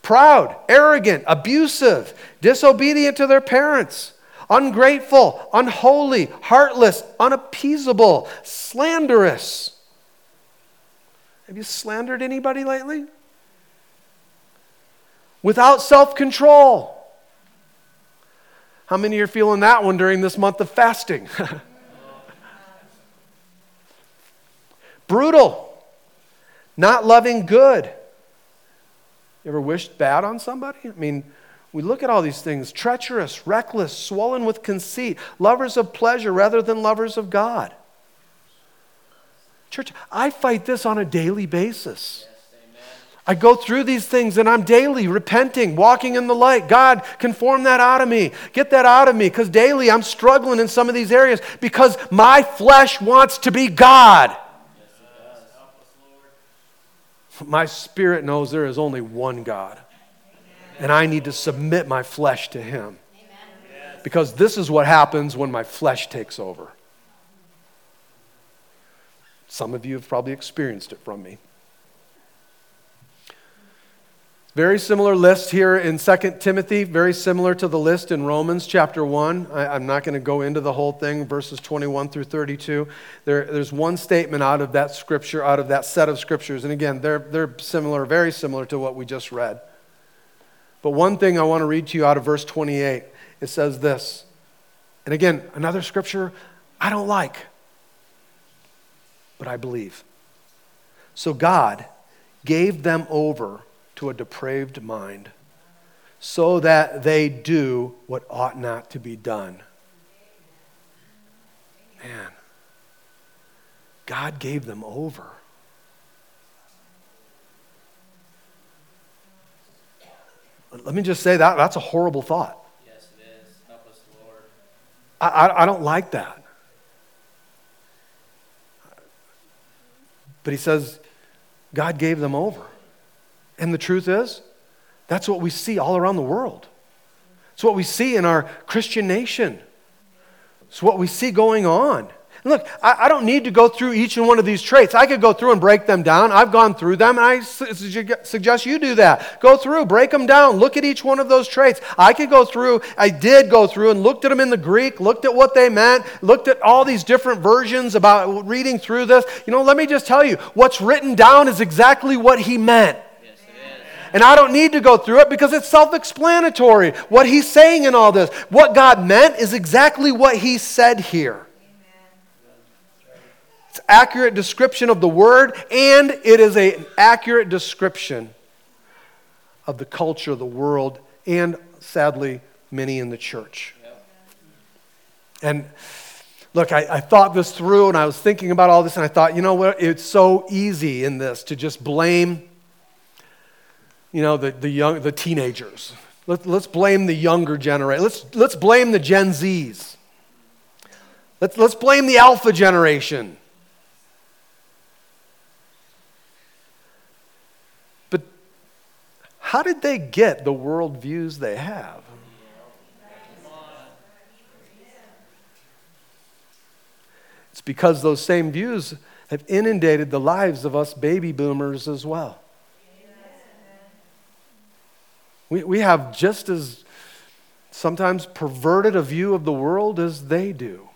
proud, arrogant, abusive, disobedient to their parents, ungrateful, unholy, heartless, unappeasable, slanderous. Have you slandered anybody lately? Without self control. How many are feeling that one during this month of fasting? Brutal, not loving good you ever wished bad on somebody? I mean, we look at all these things treacherous, reckless, swollen with conceit, lovers of pleasure rather than lovers of God. Church, I fight this on a daily basis. I go through these things and I'm daily repenting, walking in the light. God, conform that out of me. Get that out of me because daily I'm struggling in some of these areas because my flesh wants to be God. My spirit knows there is only one God. And I need to submit my flesh to Him. Because this is what happens when my flesh takes over. Some of you have probably experienced it from me. Very similar list here in 2 Timothy, very similar to the list in Romans chapter 1. I, am not going to go into the whole thing, verses 21 through 32. There, there's one statement out of that scripture, out of that set of scriptures. And again, they're, they're similar, very similar to what we just read. But one thing I want to read to you out of verse 28 it says this. And again, another scripture I don't like, but I believe. So God gave them over to a depraved mind, so that they do what ought not to be done. Man, God gave them over. Let me just say that that's a horrible thought. Yes, it is. Help us, Lord. I, I, I don't like that. But he says, God gave them over. And the truth is, that's what we see all around the world. It's what we see in our Christian nation. It's what we see going on. And look, I, I, don't need to go through each and one of these traits. I could go through and break them down. I've gone through them, and I su- suggest you do that. Go through, break them down, look at each one of those traits. I could go through, I did go through and looked at them in the Greek, looked at what they meant, looked at all these different versions about reading through this. You know, let me just tell you, what's written down is exactly what he meant. And I don't need to go through it because it's self explanatory. What he's saying in all this, what God meant is exactly what he said here. It's accurate description of the word, and it is an accurate description of the culture the world, and sadly, many in the church. And look, I, I, thought this through and I was thinking about all this, and I thought, you know what? It's so easy in this to just blame you know, the, the, young, the teenagers. Let, let's blame the younger generation. Let's, let's blame the Gen Zs. Let's, let's blame the Alpha generation. But how did they get the worldviews they have? It's because those same views have inundated the lives of us baby boomers as well. We, we have just as sometimes perverted a view of the world as they do.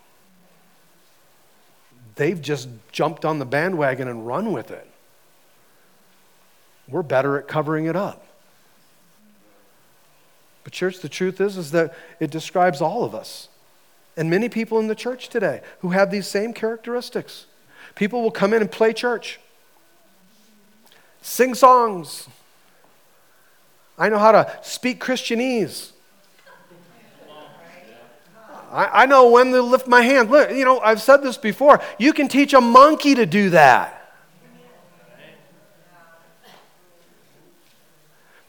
They've just jumped on the bandwagon and run with it. We're better at covering it up. But church, the truth is, is that it describes all of us. and many people in the church today who have these same characteristics. People will come in and play church, sing songs. I know how to speak Christianese. I, I know when to lift my hand. Look, you know, I've said this before. You can teach a monkey to do that.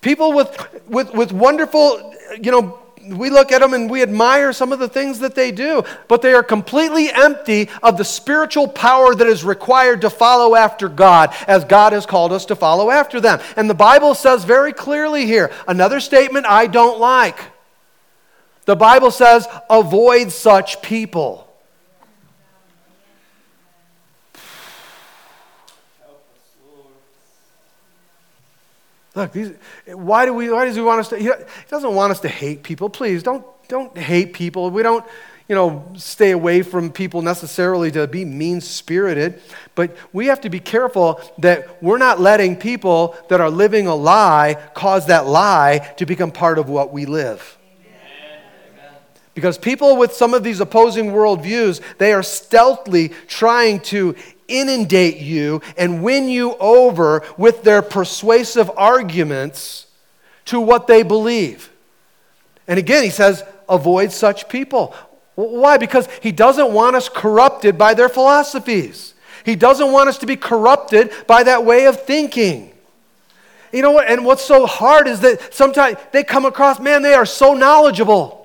People with, with, with wonderful, you know, we look at them and we admire some of the things that they do, but they are completely empty of the spiritual power that is required to follow after God as God has called us to follow after them. And the Bible says very clearly here another statement I don't like. The Bible says, avoid such people. Look, these, why, do we, why does he want us to? He doesn't want us to hate people. Please don't, don't hate people. We don't, you know, stay away from people necessarily to be mean spirited, but we have to be careful that we're not letting people that are living a lie cause that lie to become part of what we live. Because people with some of these opposing worldviews, they are stealthily trying to inundate you and win you over with their persuasive arguments to what they believe. And again, he says, avoid such people. Why? Because he doesn't want us corrupted by their philosophies. He doesn't want us to be corrupted by that way of thinking. You know what? And what's so hard is that sometimes they come across, man, they are so knowledgeable.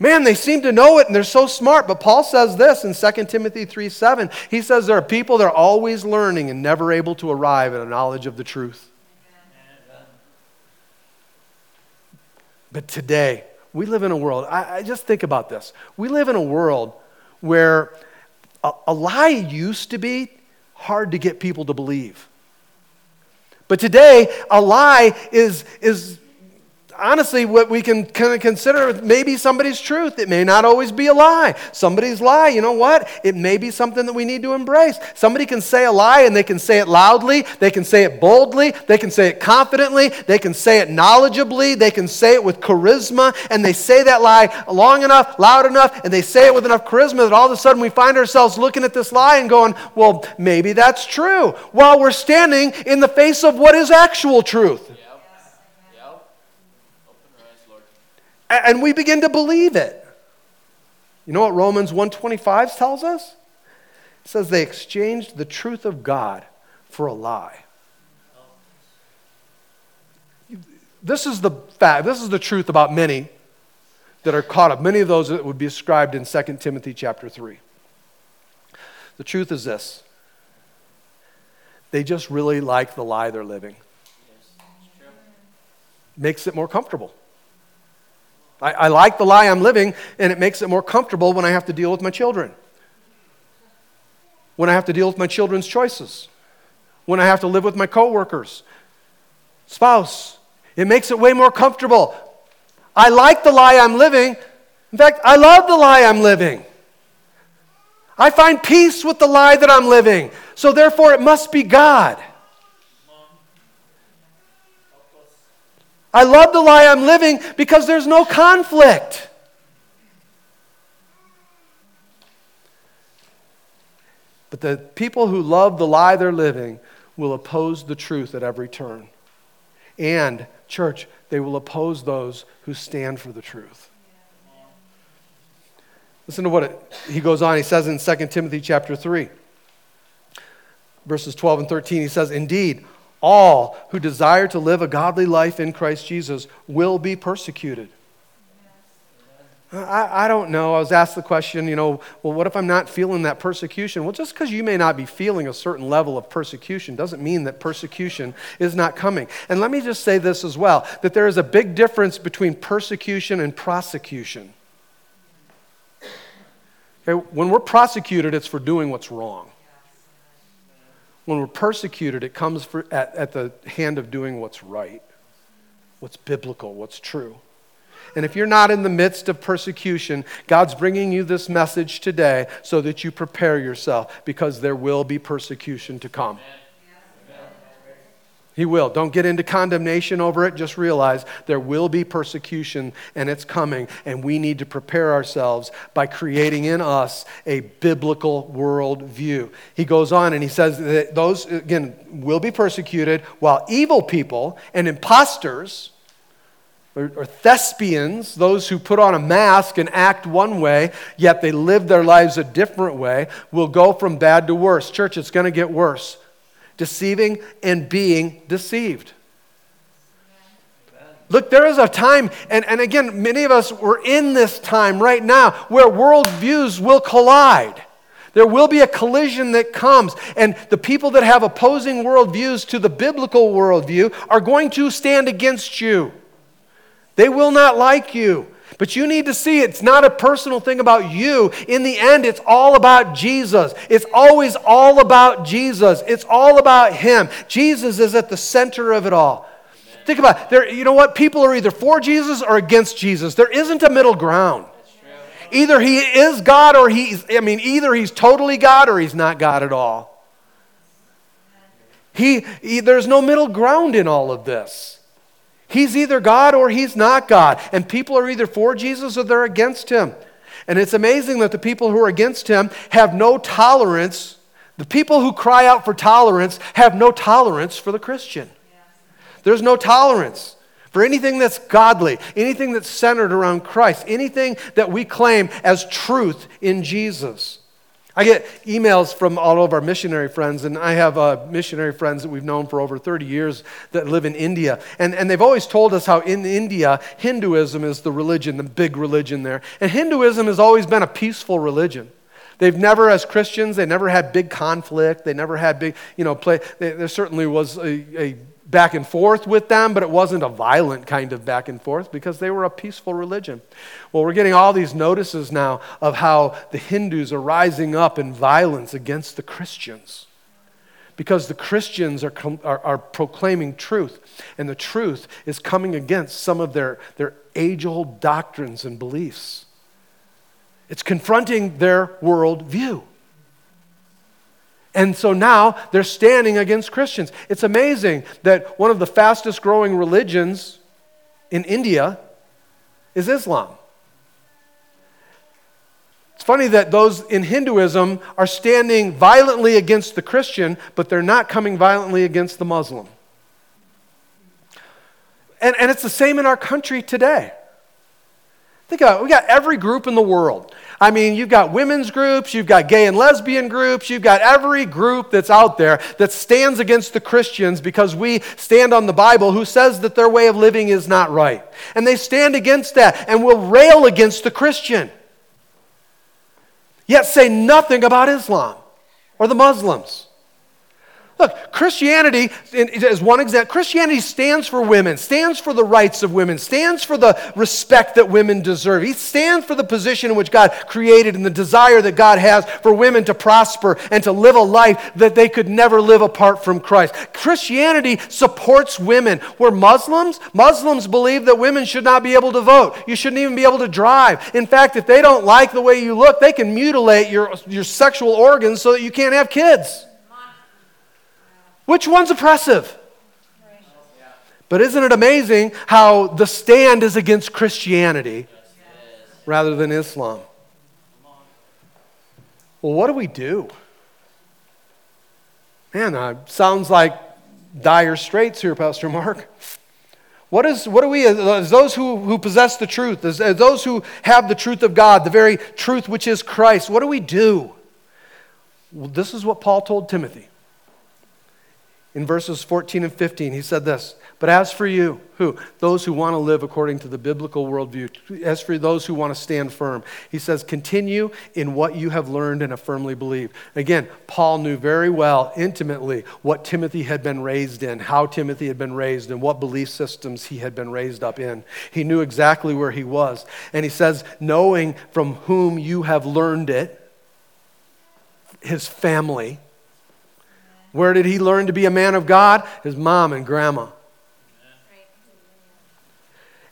Man, they seem to know it and they're so smart. But Paul says this in 2 Timothy 3 7. He says there are people that are always learning and never able to arrive at a knowledge of the truth. But today, we live in a world, I, I, just think about this. We live in a world where a, a lie used to be hard to get people to believe. But today, a lie is, is honestly what we can kind of consider maybe somebody's truth. It may not always be a lie. Somebody's lie, you know what? It may be something that we need to embrace. Somebody can say a lie and they can say it loudly, they can say it boldly, they can say it confidently, they can say it knowledgeably, they can say it with charisma, and they say that lie long enough, loud enough, and they say it with enough charisma that all of a sudden we find ourselves looking at this lie and going, well, maybe that's true, while we're standing in the face of what is actual truth. And we begin to believe it. You know what Romans 125 tells us? It says they exchanged the truth of God for a lie. This is the fact, this is the truth about many that are caught up. Many of those that would be ascribed in 2 Timothy chapter 3. The truth is this. They just really like the lie they're living. Makes it more comfortable. I, I like the lie I'm living, and it makes it more comfortable when I have to deal with my children, when I have to deal with my children's choices, when I have to live with my coworkers, spouse. It makes it way more comfortable. I like the lie I'm living. In fact, I love the lie I'm living. I find peace with the lie that I'm living. So therefore, it must be God. I love the lie I'm living because there's no conflict. But the people who love the lie they're living will oppose the truth at every turn. And, church, they will oppose those who stand for the truth. Listen to what it, he goes on. He says in 2 Timothy chapter 3, verses 12 and 13, he says, Indeed, all who desire to live a godly life in Christ Jesus will be persecuted. I, I, don't know. I was asked the question, you know, well, what if I'm not feeling that persecution? Well, just because you may not be feeling a certain level of persecution doesn't mean that persecution is not coming. And let me just say this as well that there is a big difference between persecution and prosecution. Okay, when we're prosecuted, it's for doing what's wrong when we're persecuted, it comes for, at, at the hand of doing what's right, what's biblical, what's true. And if you're not in the midst of persecution, God's bringing you this message today so that you prepare yourself because there will be persecution to come. He will. Don't get into condemnation over it. Just realize there will be persecution and it's coming, and we need to prepare ourselves by creating in us a biblical worldview. He goes on and he says that those, again, will be persecuted while evil people and imposters or, or thespians, those who put on a mask and act one way, yet they live their lives a different way, will go from bad to worse. Church, it's going to get worse deceiving and being deceived. Look, there is a time, and, and again, many of us were in this time right now where worldviews will collide. There will be a collision that comes, and the people that have opposing worldviews to the biblical worldview are going to stand against you. They will not like you. But you need to see it's not a personal thing about you. In the end, it's all about Jesus. It's always all about Jesus. It's all about Him. Jesus is at the center of it all. Amen. Think about it. There, you know what? People are either for Jesus or against Jesus. There isn't a middle ground. Either He is God or He's, I mean, either He's totally God or He's not God at all. He, he there's no middle ground in all of this. He's either God or he's not God. And people are either for Jesus or they're against him. And it's amazing that the people who are against him have no tolerance. The people who cry out for tolerance have no tolerance for the Christian. There's no tolerance for anything that's godly, anything that's centered around Christ, anything that we claim as truth in Jesus. I get emails from all of our missionary friends, and I have uh, missionary friends that we've known for over 30 years that live in India. And, and they've always told us how in India, Hinduism is the religion, the big religion there. And Hinduism has always been a peaceful religion. They've never, as Christians, they never had big conflict. They never had big, you know, play. there certainly was a, a back and forth with them, but it wasn't a violent kind of back and forth because they were a peaceful religion. Well, we're getting all these notices now of how the Hindus are rising up in violence against the Christians because the Christians are, are, are proclaiming truth, and the truth is coming against some of their, their age old doctrines and beliefs. It's confronting their worldview. And so now they're standing against Christians. It's amazing that one of the fastest growing religions in India is Islam. It's funny that those in Hinduism are standing violently against the Christian, but they're not coming violently against the Muslim. And, and it's the same in our country today. Think about it. We got every group in the world. I mean, you've got women's groups, you've got gay and lesbian groups, you've got every group that's out there that stands against the Christians because we stand on the Bible who says that their way of living is not right. And they stand against that and will rail against the Christian. Yet say nothing about Islam or the Muslims. Look, Christianity, as one example, Christianity stands for women, stands for the rights of women, stands for the respect that women deserve. He stands for the position in which God created and the desire that God has for women to prosper and to live a life that they could never live apart from Christ. Christianity supports women. We're Muslims. Muslims believe that women should not be able to vote. You shouldn't even be able to drive. In fact, if they don't like the way you look, they can mutilate your, your sexual organs so that you can't have kids. Which one's oppressive? But isn't it amazing how the stand is against Christianity rather than Islam? Well, what do we do? Man, uh, sounds like dire straits here, Pastor Mark. What, is, what are we, as those who, who possess the truth, as, as those who have the truth of God, the very truth which is Christ, what do we do? Well, this is what Paul told Timothy in verses 14 and 15, he said this But as for you, who? Those who want to live according to the biblical worldview, as for those who want to stand firm, he says, continue in what you have learned and have firmly believed. Again, Paul knew very well, intimately, what Timothy had been raised in, how Timothy had been raised, and what belief systems he had been raised up in. He knew exactly where he was. And he says, knowing from whom you have learned it, his family, where did he learn to be a man of God? His mom and grandma.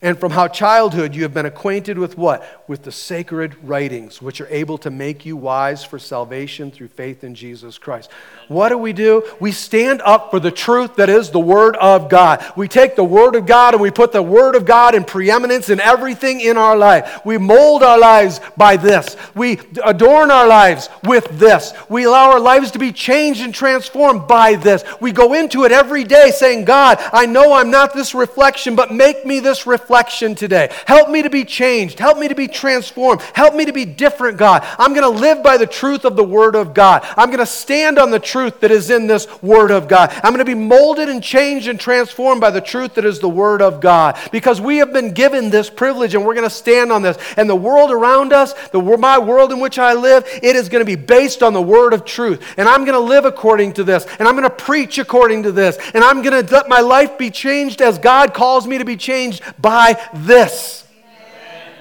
And from how childhood you have been acquainted with what? With the sacred writings, which are able to make you wise for salvation through faith in Jesus Christ. What do we do? We stand up for the truth that is the Word of God. We take the Word of God and we put the Word of God in preeminence in everything in our life. We mold our lives by this. We adorn our lives with this. We allow our lives to be changed and transformed by this. We go into it every day saying, God, I know I'm not this reflection, but make me this reflection today. Help me to be changed. Help me to be transformed. Help me to be different, God. I'm going to live by the truth of the Word of God. I'm going to stand on the truth truth that is in this Word of God. I'm going to be molded and changed and transformed by the truth that is the Word of God because we have been given this privilege and we're going to stand on this. And the world around us, the, my world in which I live, it is going to be based on the Word of truth. And I'm going to live according to this. And I'm going to preach according to this. And I'm going to let my life be changed as God calls me to be changed by this. Amen.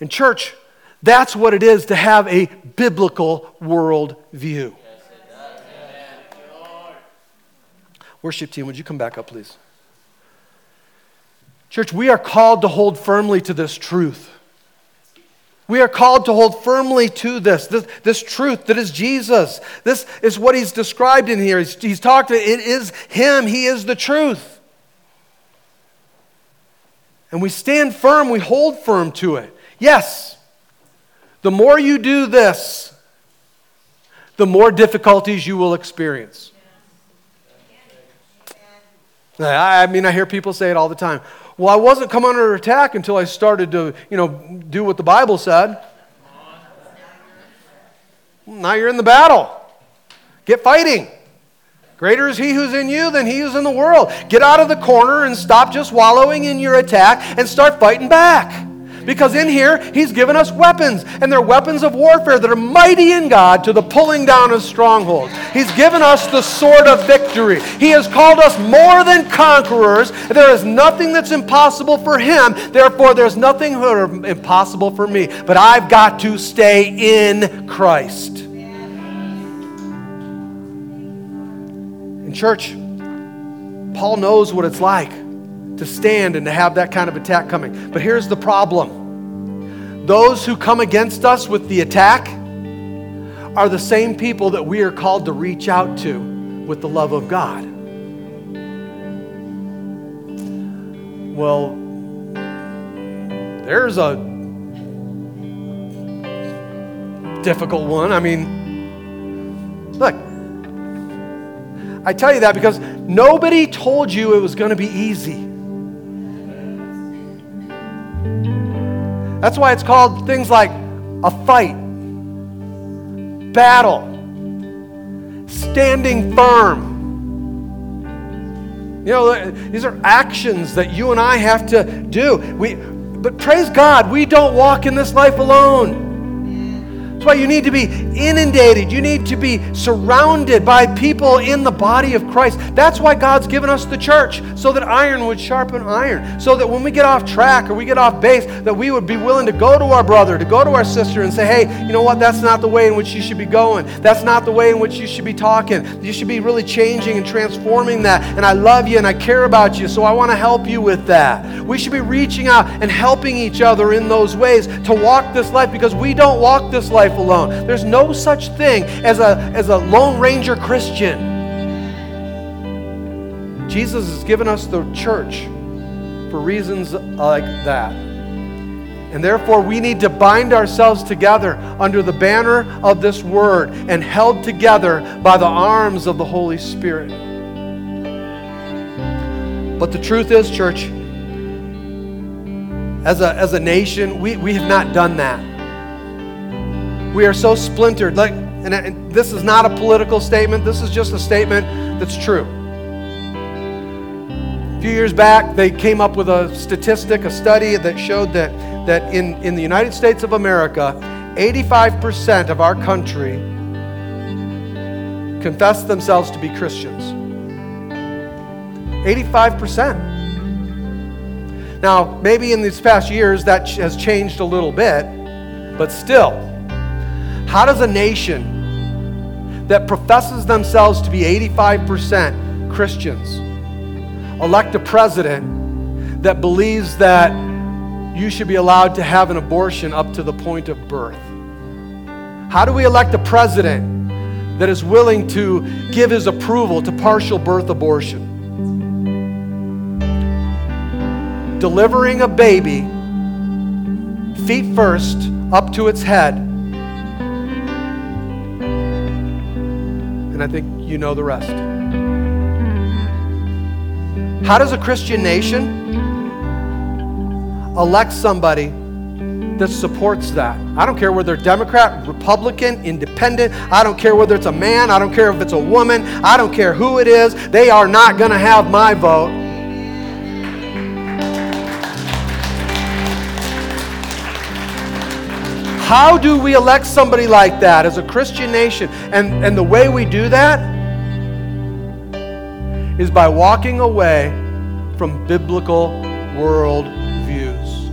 And, church, that's what it is to have a biblical world view. Worship team, would you come back up, please? Church, we are called to hold firmly to this truth. We are called to hold firmly to this, this, this truth that is Jesus. This is what he's described in here. He's, he's talked, it is him, he is the truth. And we stand firm, we hold firm to it. Yes, the more you do this, the more difficulties you will experience. I mean, I hear people say it all the time. Well, I wasn't come under attack until I started to, you know, do what the Bible said. Now you're in the battle. Get fighting. Greater is he who's in you than he who's in the world. Get out of the corner and stop just wallowing in your attack and start fighting back. Because in here, He's given us weapons, and they're weapons of warfare that are mighty in God to the pulling down of strongholds. He's given us the sword of victory. He has called us more than conquerors. There is nothing that's impossible for Him. Therefore, there's nothing impossible for me. But I've got to stay in Christ. In church, Paul knows what it's like to stand and to have that kind of attack coming. But here's the problem those who come against us with the attack are the same people that we are called to reach out to with the love of God. Well, there's a difficult one. I mean, look, I tell you that because nobody told you it was going to be easy. That's why it's called things like a fight, battle, standing firm. You know, these are actions that you and I have to do. We, but praise God, we don't walk in this life alone. That's why you need to be inundated. You need to be surrounded by people in the body of Christ. That's why God's given us the church, so that iron would sharpen iron. So that when we get off track or we get off base, that we would be willing to go to our brother, to go to our sister and say, hey, you know what? That's not the way in which you should be going. That's not the way in which you should be talking. You should be really changing and transforming that. And I love you and I care about you, so I want to help you with that. We should be reaching out and helping each other in those ways to walk this life because we don't walk this life life alone. There's no such thing as a, as a Lone Ranger Christian. Jesus has given us the church for reasons like that. And therefore, we need to bind ourselves together under the banner of this word and held together by the arms of the Holy Spirit. But the truth is, church, as a, as a nation, we, we have not done that. We are so splintered. Like, and, this is not a political statement, this is just a statement that's true. A few years back, they came up with a statistic, a study that showed that, that in, in the United States of America, 85% of our country confess themselves to be Christians. 85%. Now, maybe in these past years that has changed a little bit, but still, how does a nation that professes themselves to be 85% Christians elect a president that believes that you should be allowed to have an abortion up to the point of birth? How do we elect a president that is willing to give his approval to partial birth abortion? Delivering a baby, feet first, up to its head. And I think you know the rest. How does a Christian nation elect somebody that supports that? I don't care whether they're Democrat, Republican, Independent. I don't care whether it's a man. I don't care if it's a woman. I don't care who it is. They are not going to have my vote. How do we elect somebody like that as a Christian nation? And, and the way we do that is by walking away from biblical world views.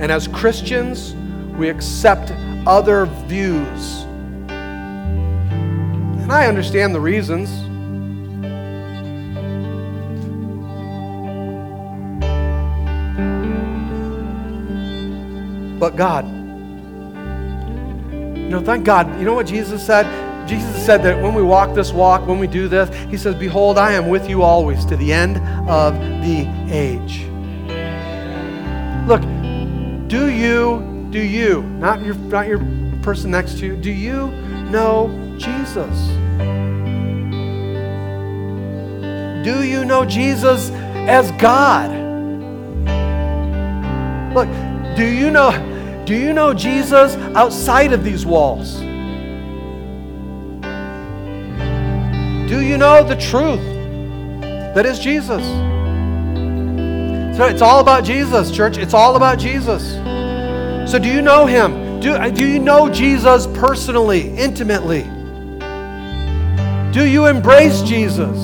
And as Christians, we accept other views. And I understand the reasons. But God, you know, thank God. You know what Jesus said? Jesus said that when we walk this walk, when we do this, He says, Behold, I am with you always to the end of the age. Look, do you, do you, not your, not your person next to you, do you know Jesus? Do you know Jesus as God? Look, do you know do you know Jesus outside of these walls? Do you know the truth that is Jesus? So it's all about Jesus, church. It's all about Jesus. So do you know him? Do, uh, do you know Jesus personally, intimately? Do you embrace Jesus?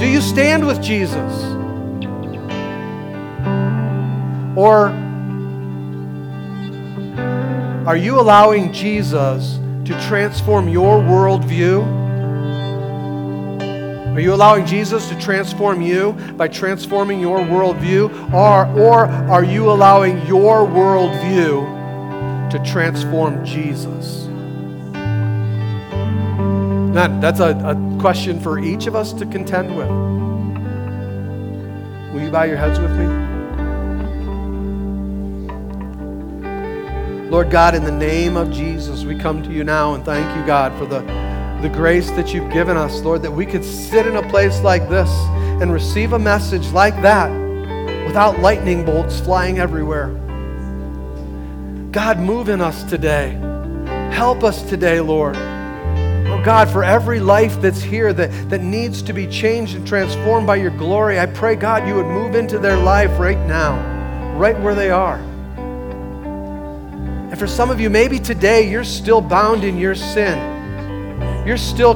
Do you stand with Jesus? Or are you allowing Jesus to transform your worldview? Are you allowing Jesus to transform you by transforming your worldview? Or, or are you allowing your worldview to transform Jesus? That, that's a, a question for each of us to contend with. Will you bow your heads with me? Lord God, in the name of Jesus, we come to you now and thank you, God, for the, the grace that you've given us, Lord, that we could sit in a place like this and receive a message like that without lightning bolts flying everywhere. God, move in us today. Help us today, Lord. Oh God, for every life that's here that, that needs to be changed and transformed by your glory, I pray, God, you would move into their life right now, right where they are. And for some of you, maybe today you're still bound in your sin. You're still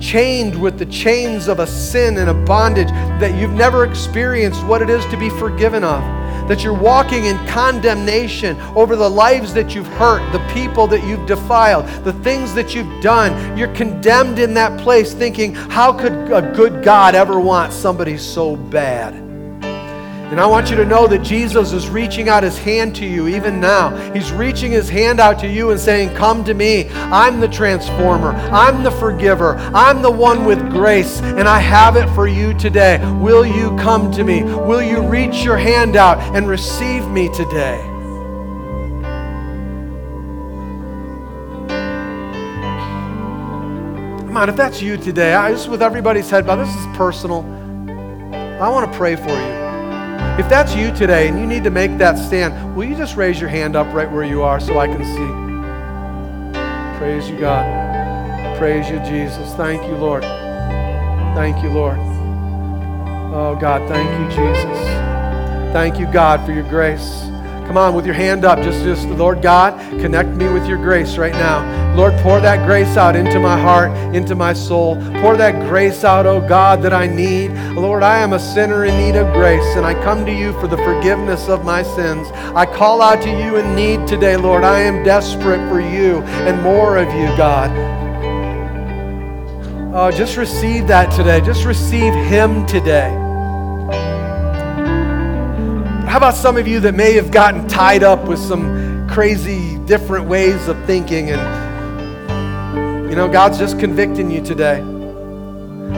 chained with the chains of a sin and a bondage that you've never experienced what it is to be forgiven of. That you're walking in condemnation over the lives that you've hurt, the people that you've defiled, the things that you've done. You're condemned in that place thinking, how could a good God ever want somebody so bad? And I want you to know that Jesus is reaching out his hand to you even now. He's reaching his hand out to you and saying, Come to me. I'm the transformer. I'm the forgiver. I'm the one with grace, and I have it for you today. Will you come to me? Will you reach your hand out and receive me today? Come on, if that's you today, I, just with everybody's head bowed, this is personal. I want to pray for you. If that's you today and you need to make that stand, will you just raise your hand up right where you are so I can see? Praise you, God. Praise you, Jesus. Thank you, Lord. Thank you, Lord. Oh, God, thank you, Jesus. Thank you, God, for your grace. Come on, with your hand up, just, just, Lord God, connect me with your grace right now. Lord, pour that grace out into my heart, into my soul. Pour that grace out, oh God, that I need. Lord, I am a sinner in need of grace, and I come to you for the forgiveness of my sins. I call out to you in need today, Lord. I am desperate for you and more of you, God. Oh, just receive that today. Just receive Him today. How about some of you that may have gotten tied up with some crazy different ways of thinking and you know, God's just convicting you today.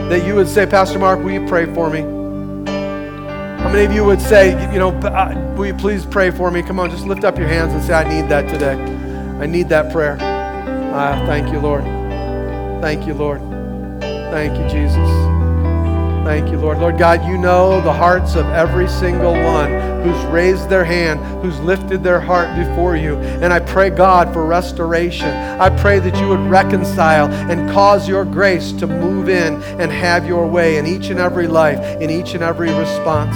That you would say, Pastor Mark, will you pray for me? How many of you would say, you know, uh, will you please pray for me? Come on, just lift up your hands and say, I need that today. I need that prayer. Ah, thank you, Lord. Thank you, Lord. Thank you, Jesus. Thank you, Lord. Lord God, you know the hearts of every single one who's raised their hand, who's lifted their heart before you. And I pray, God, for restoration. I pray that you would reconcile and cause your grace to move in and have your way in each and every life, in each and every response.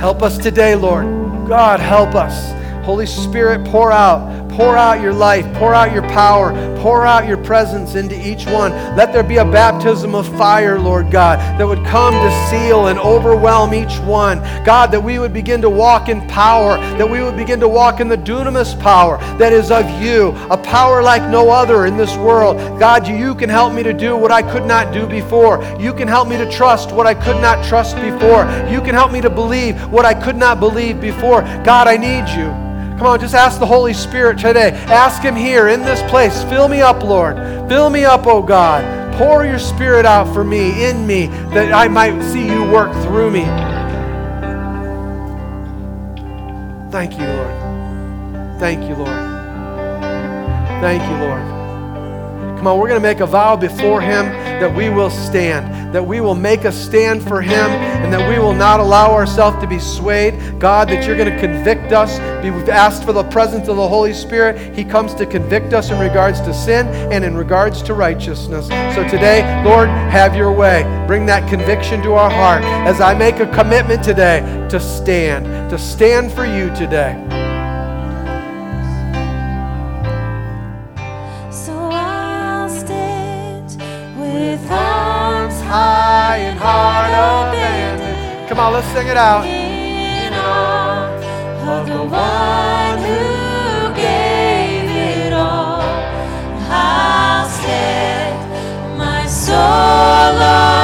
Help us today, Lord. God, help us. Holy Spirit, pour out Pour out your life, pour out your power, pour out your presence into each one. Let there be a baptism of fire, Lord God, that would come to seal and overwhelm each one. God, that we would begin to walk in power, that we would begin to walk in the dunamis power that is of you, a power like no other in this world. God, you can help me to do what I could not do before. You can help me to trust what I could not trust before. You can help me to believe what I could not believe before. God, I need you. Come on, just ask the Holy Spirit today. Ask Him here in this place. Fill me up, Lord. Fill me up, oh God. Pour your Spirit out for me, in me, that I might see you work through me. Thank you, Lord. Thank you, Lord. Thank you, Lord. Come on, we're going to make a vow before Him that we will stand, that we will make a stand for Him, and that we will not allow ourselves to be swayed. God, that you're going to convict us. We've asked for the presence of the Holy Spirit. He comes to convict us in regards to sin and in regards to righteousness. So today, Lord, have your way. Bring that conviction to our heart as I make a commitment today to stand, to stand for you today. Heart abandoned. Come on, let's sing it out. In of the one who gave it all. I'll stand, my soul, Lord,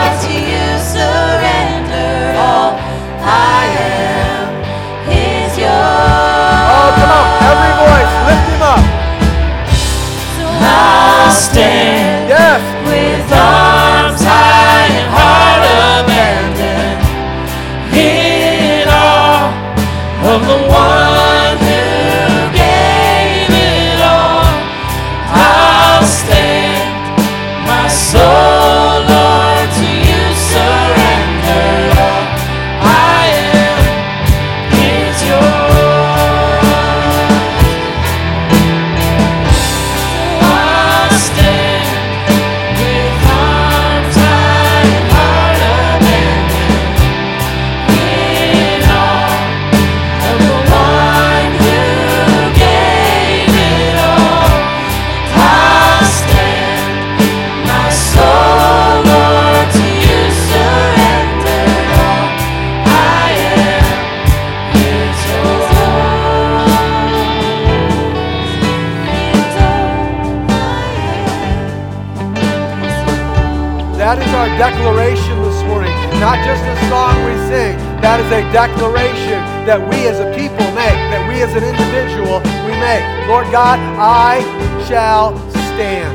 that is a declaration that we as a people make, that we as an individual we make. Lord God, I shall stand.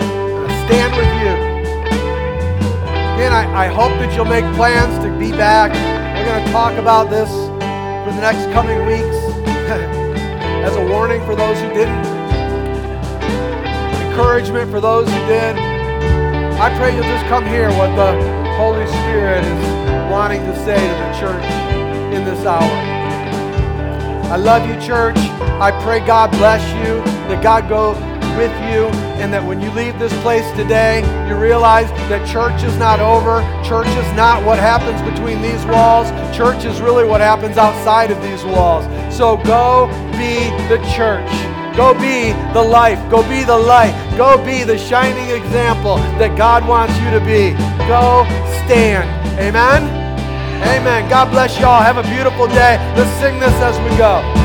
I'm stand with you. Again, I, I hope that you'll make plans to be back. We're going to talk about this for the next coming weeks as a warning for those who didn't, encouragement for those who did. I pray you'll just come hear what the Holy Spirit is wanting to say to the church in this hour. I love you, church. I pray God bless you, that God go with you, and that when you leave this place today, you realize that church is not over. Church is not what happens between these walls. Church is really what happens outside of these walls. So go be the church. Go be the life. Go be the light. Go be the shining example that God wants you to be. Go stand. Amen. Amen. God bless you all. Have a beautiful day. Let's sing this as we go.